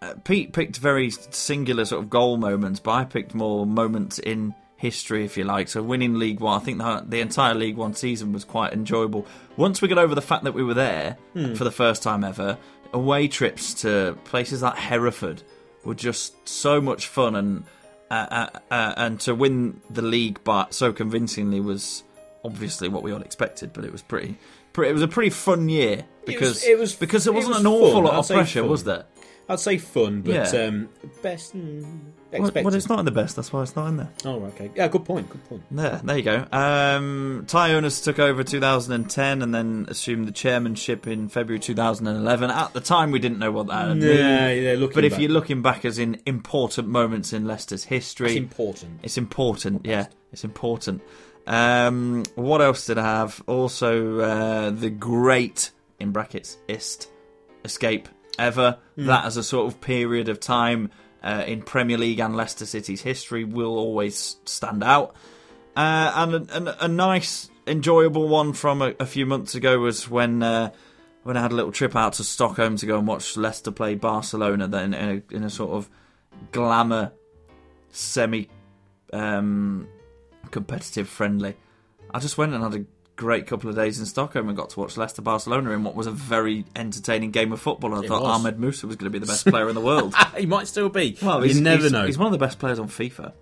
uh, Pete picked very singular sort of goal moments, but I picked more moments in history, if you like. So winning League One, I think the, the entire League One season was quite enjoyable. Once we got over the fact that we were there for the first time ever, away trips to places like Hereford were just so much fun, and uh, uh, uh, and to win the league so convincingly was obviously what we all expected. But it was pretty, pretty it was a pretty fun year because it was- because there it wasn't was an awful fun, lot of pressure, fun. was there? I'd say fun, but Yeah. um, best mm, Well, expected. well, it's not in the best. That's why it's not in there. Oh, okay. Yeah, good point. Good point. There, there you go. Um, Ty took over 2010 and then assumed the chairmanship in February 2011. At the time, we didn't know what that would mean. Yeah, yeah. Looking But if back, you're looking back as in important moments in Leicester's history, it's important. It's important, yeah. It's important. Um, what else did I have? Also, uh, the great in brackets ist escape ever. That as a sort of period of time uh, in Premier League and Leicester City's history will always stand out. Uh, and a, a, a nice, enjoyable one from a, a few months ago was when. Uh, when I had a little trip out to Stockholm to go and watch Leicester play Barcelona, then in a, in a sort of glamour, semi um, competitive friendly. I just went and had a great couple of days in Stockholm and got to watch Leicester Barcelona in what was a very entertaining game of football. I It thought was. Ahmed Musa was going to be the best player in the world. he might still be. Well, you he's, never he's- know. He's one of the best players on FIFA.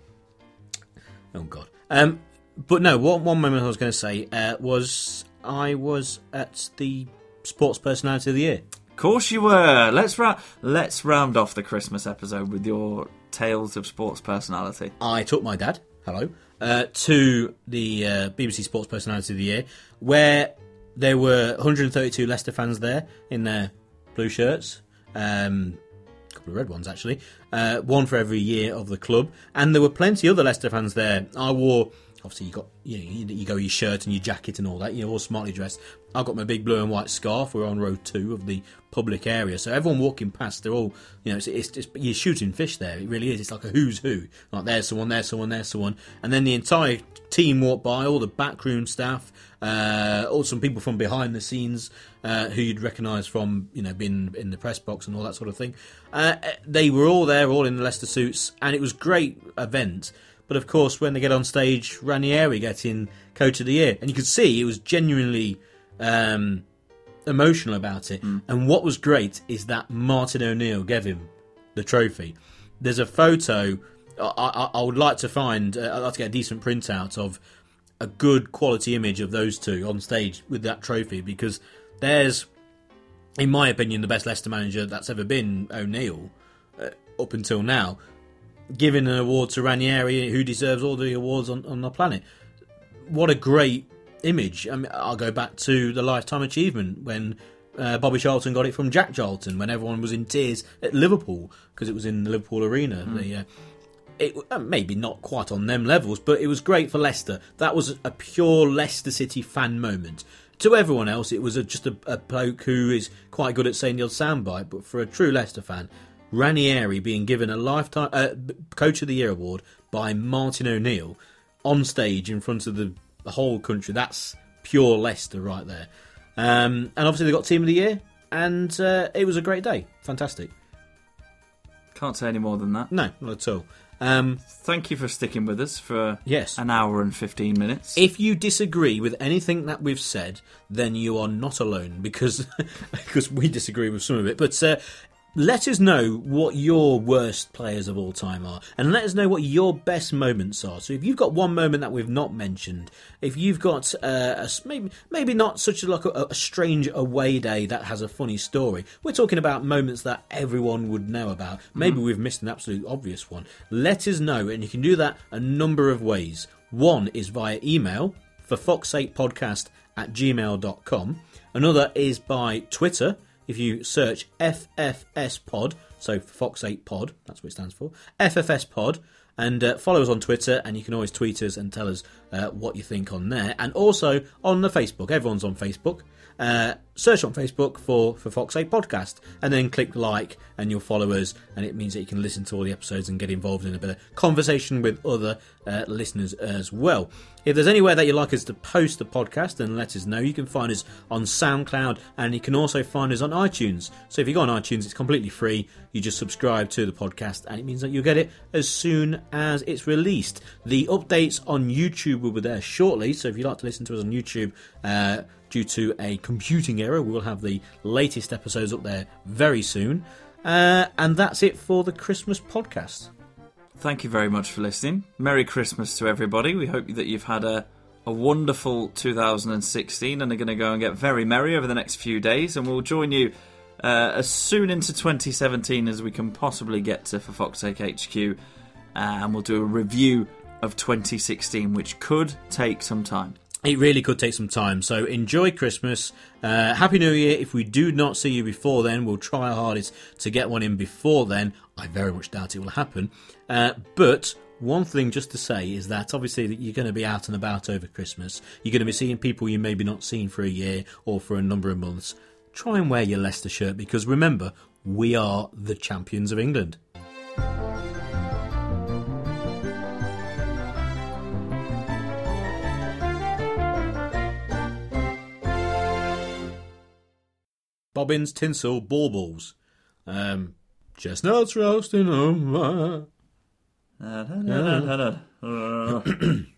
Oh God. Um, but no. what one moment I was going to say uh, was I was at the Sports Personality of the Year. Of course you were. Let's ra- let's round off the Christmas episode with your tales of sports personality. I took my dad, hello, uh, to the uh, BBC Sports Personality of the Year, where there were 132 Leicester fans there in their blue shirts. Um, a couple of red ones actually, uh, one for every year of the club, and there were plenty other Leicester fans there. I wore obviously you got you know you, go your shirt and your jacket and all that. You're all smartly dressed. I've got my big blue and white scarf. We're on row two of the public area, so everyone walking past, they're all you know. It's, it's just you're shooting fish there. It really is. It's like a who's who. Like there's someone, there's someone, there's someone, and then the entire team walk by. All the backroom staff, uh, all some people from behind the scenes uh, who you'd recognise from you know being in the press box and all that sort of thing. Uh, they were all there, all in the Leicester suits, and it was great event. But of course, when they get on stage, Ranieri getting Coach of the Year, and you could see it was genuinely um, emotional about it. And what was great is that Martin O'Neill gave him the trophy. There's a photo. I, I, I would like to find. Uh, I'd like to get a decent printout of a good quality image of those two on stage with that trophy because there's, in my opinion, the best Leicester manager that's ever been O'Neill uh, up until now. Giving an award to Ranieri, who deserves all the awards on, on the planet. What a great image. I mean, I'll go back to the Lifetime Achievement when uh, Bobby Charlton got it from Jack Charlton when everyone was in tears at Liverpool because it was in the Liverpool Arena. The, uh, it uh, maybe not quite on them levels, but it was great for Leicester. That was a pure Leicester City fan moment. To everyone else, it was a, just a, a bloke who is quite good at saying the odd soundbite, but for a true Leicester fan, Ranieri being given a lifetime uh, Coach of the Year award by Martin O'Neill on stage in front of the, the whole country, that's pure Leicester right there. Um, and obviously they got Team of the Year, and uh, it was a great day. Fantastic. Can't say any more than that. No, not at all. Um, Thank you for sticking with us for Yes. an hour and 15 minutes. If you disagree with anything that we've said, then you are not alone because because we disagree with some of it. But uh, let us know what your worst players of all time are, and let us know what your best moments are. So if you've got one moment that we've not mentioned, if you've got uh, a maybe maybe not such a, like a, a strange away day that has a funny story, we're talking about moments that everyone would know about. Maybe we've missed an absolute obvious one. Let us know, and you can do that a number of ways. One is via email for foxsakepodcast at gmail.com. Another is by Twitter. If you search FFS Pod, so Fox Sake Pod, that's what it stands for, FFS Pod, and uh, follow us on Twitter, and you can always tweet us and tell us uh, what you think on there. And also on the Facebook, everyone's on Facebook. Uh, search on Facebook for, for Fox Sake Podcast, and then click like, and you'll follow us, and it means that you can listen to all the episodes and get involved in a bit of conversation with other uh, listeners as well. If there's anywhere that you'd like us to post the podcast, then let us know. You can find us on SoundCloud, and you can also find us on iTunes. So if you go on iTunes, it's completely free. You just subscribe to the podcast, and it means that you'll get it as soon as it's released. The updates on YouTube will be there shortly, so if you'd like to listen to us on YouTube, uh, due to a computing error, we will have the latest episodes up there very soon. Uh, and that's it for the Christmas podcast. Thank you very much for listening. Merry Christmas to everybody. We hope that you've had a, a wonderful 2016 and are going to go and get very merry over the next few days. And we'll join you uh, as soon into 2017 as we can possibly get to for Fox Sake HQ. Uh, and we'll do a review of 2016, which could take some time. It really could take some time. So enjoy Christmas. Uh, Happy New Year. If we do not see you before then, we'll try our hardest to get one in before then. I very much doubt it will happen. Uh, but one thing just to say is that obviously you're going to be out and about over Christmas. You're going to be seeing people you maybe not seen for a year or for a number of months. Try and wear your Leicester shirt because remember, we are the champions of England. Bobbins, tinsel, baubles. Um, chestnuts roasting over.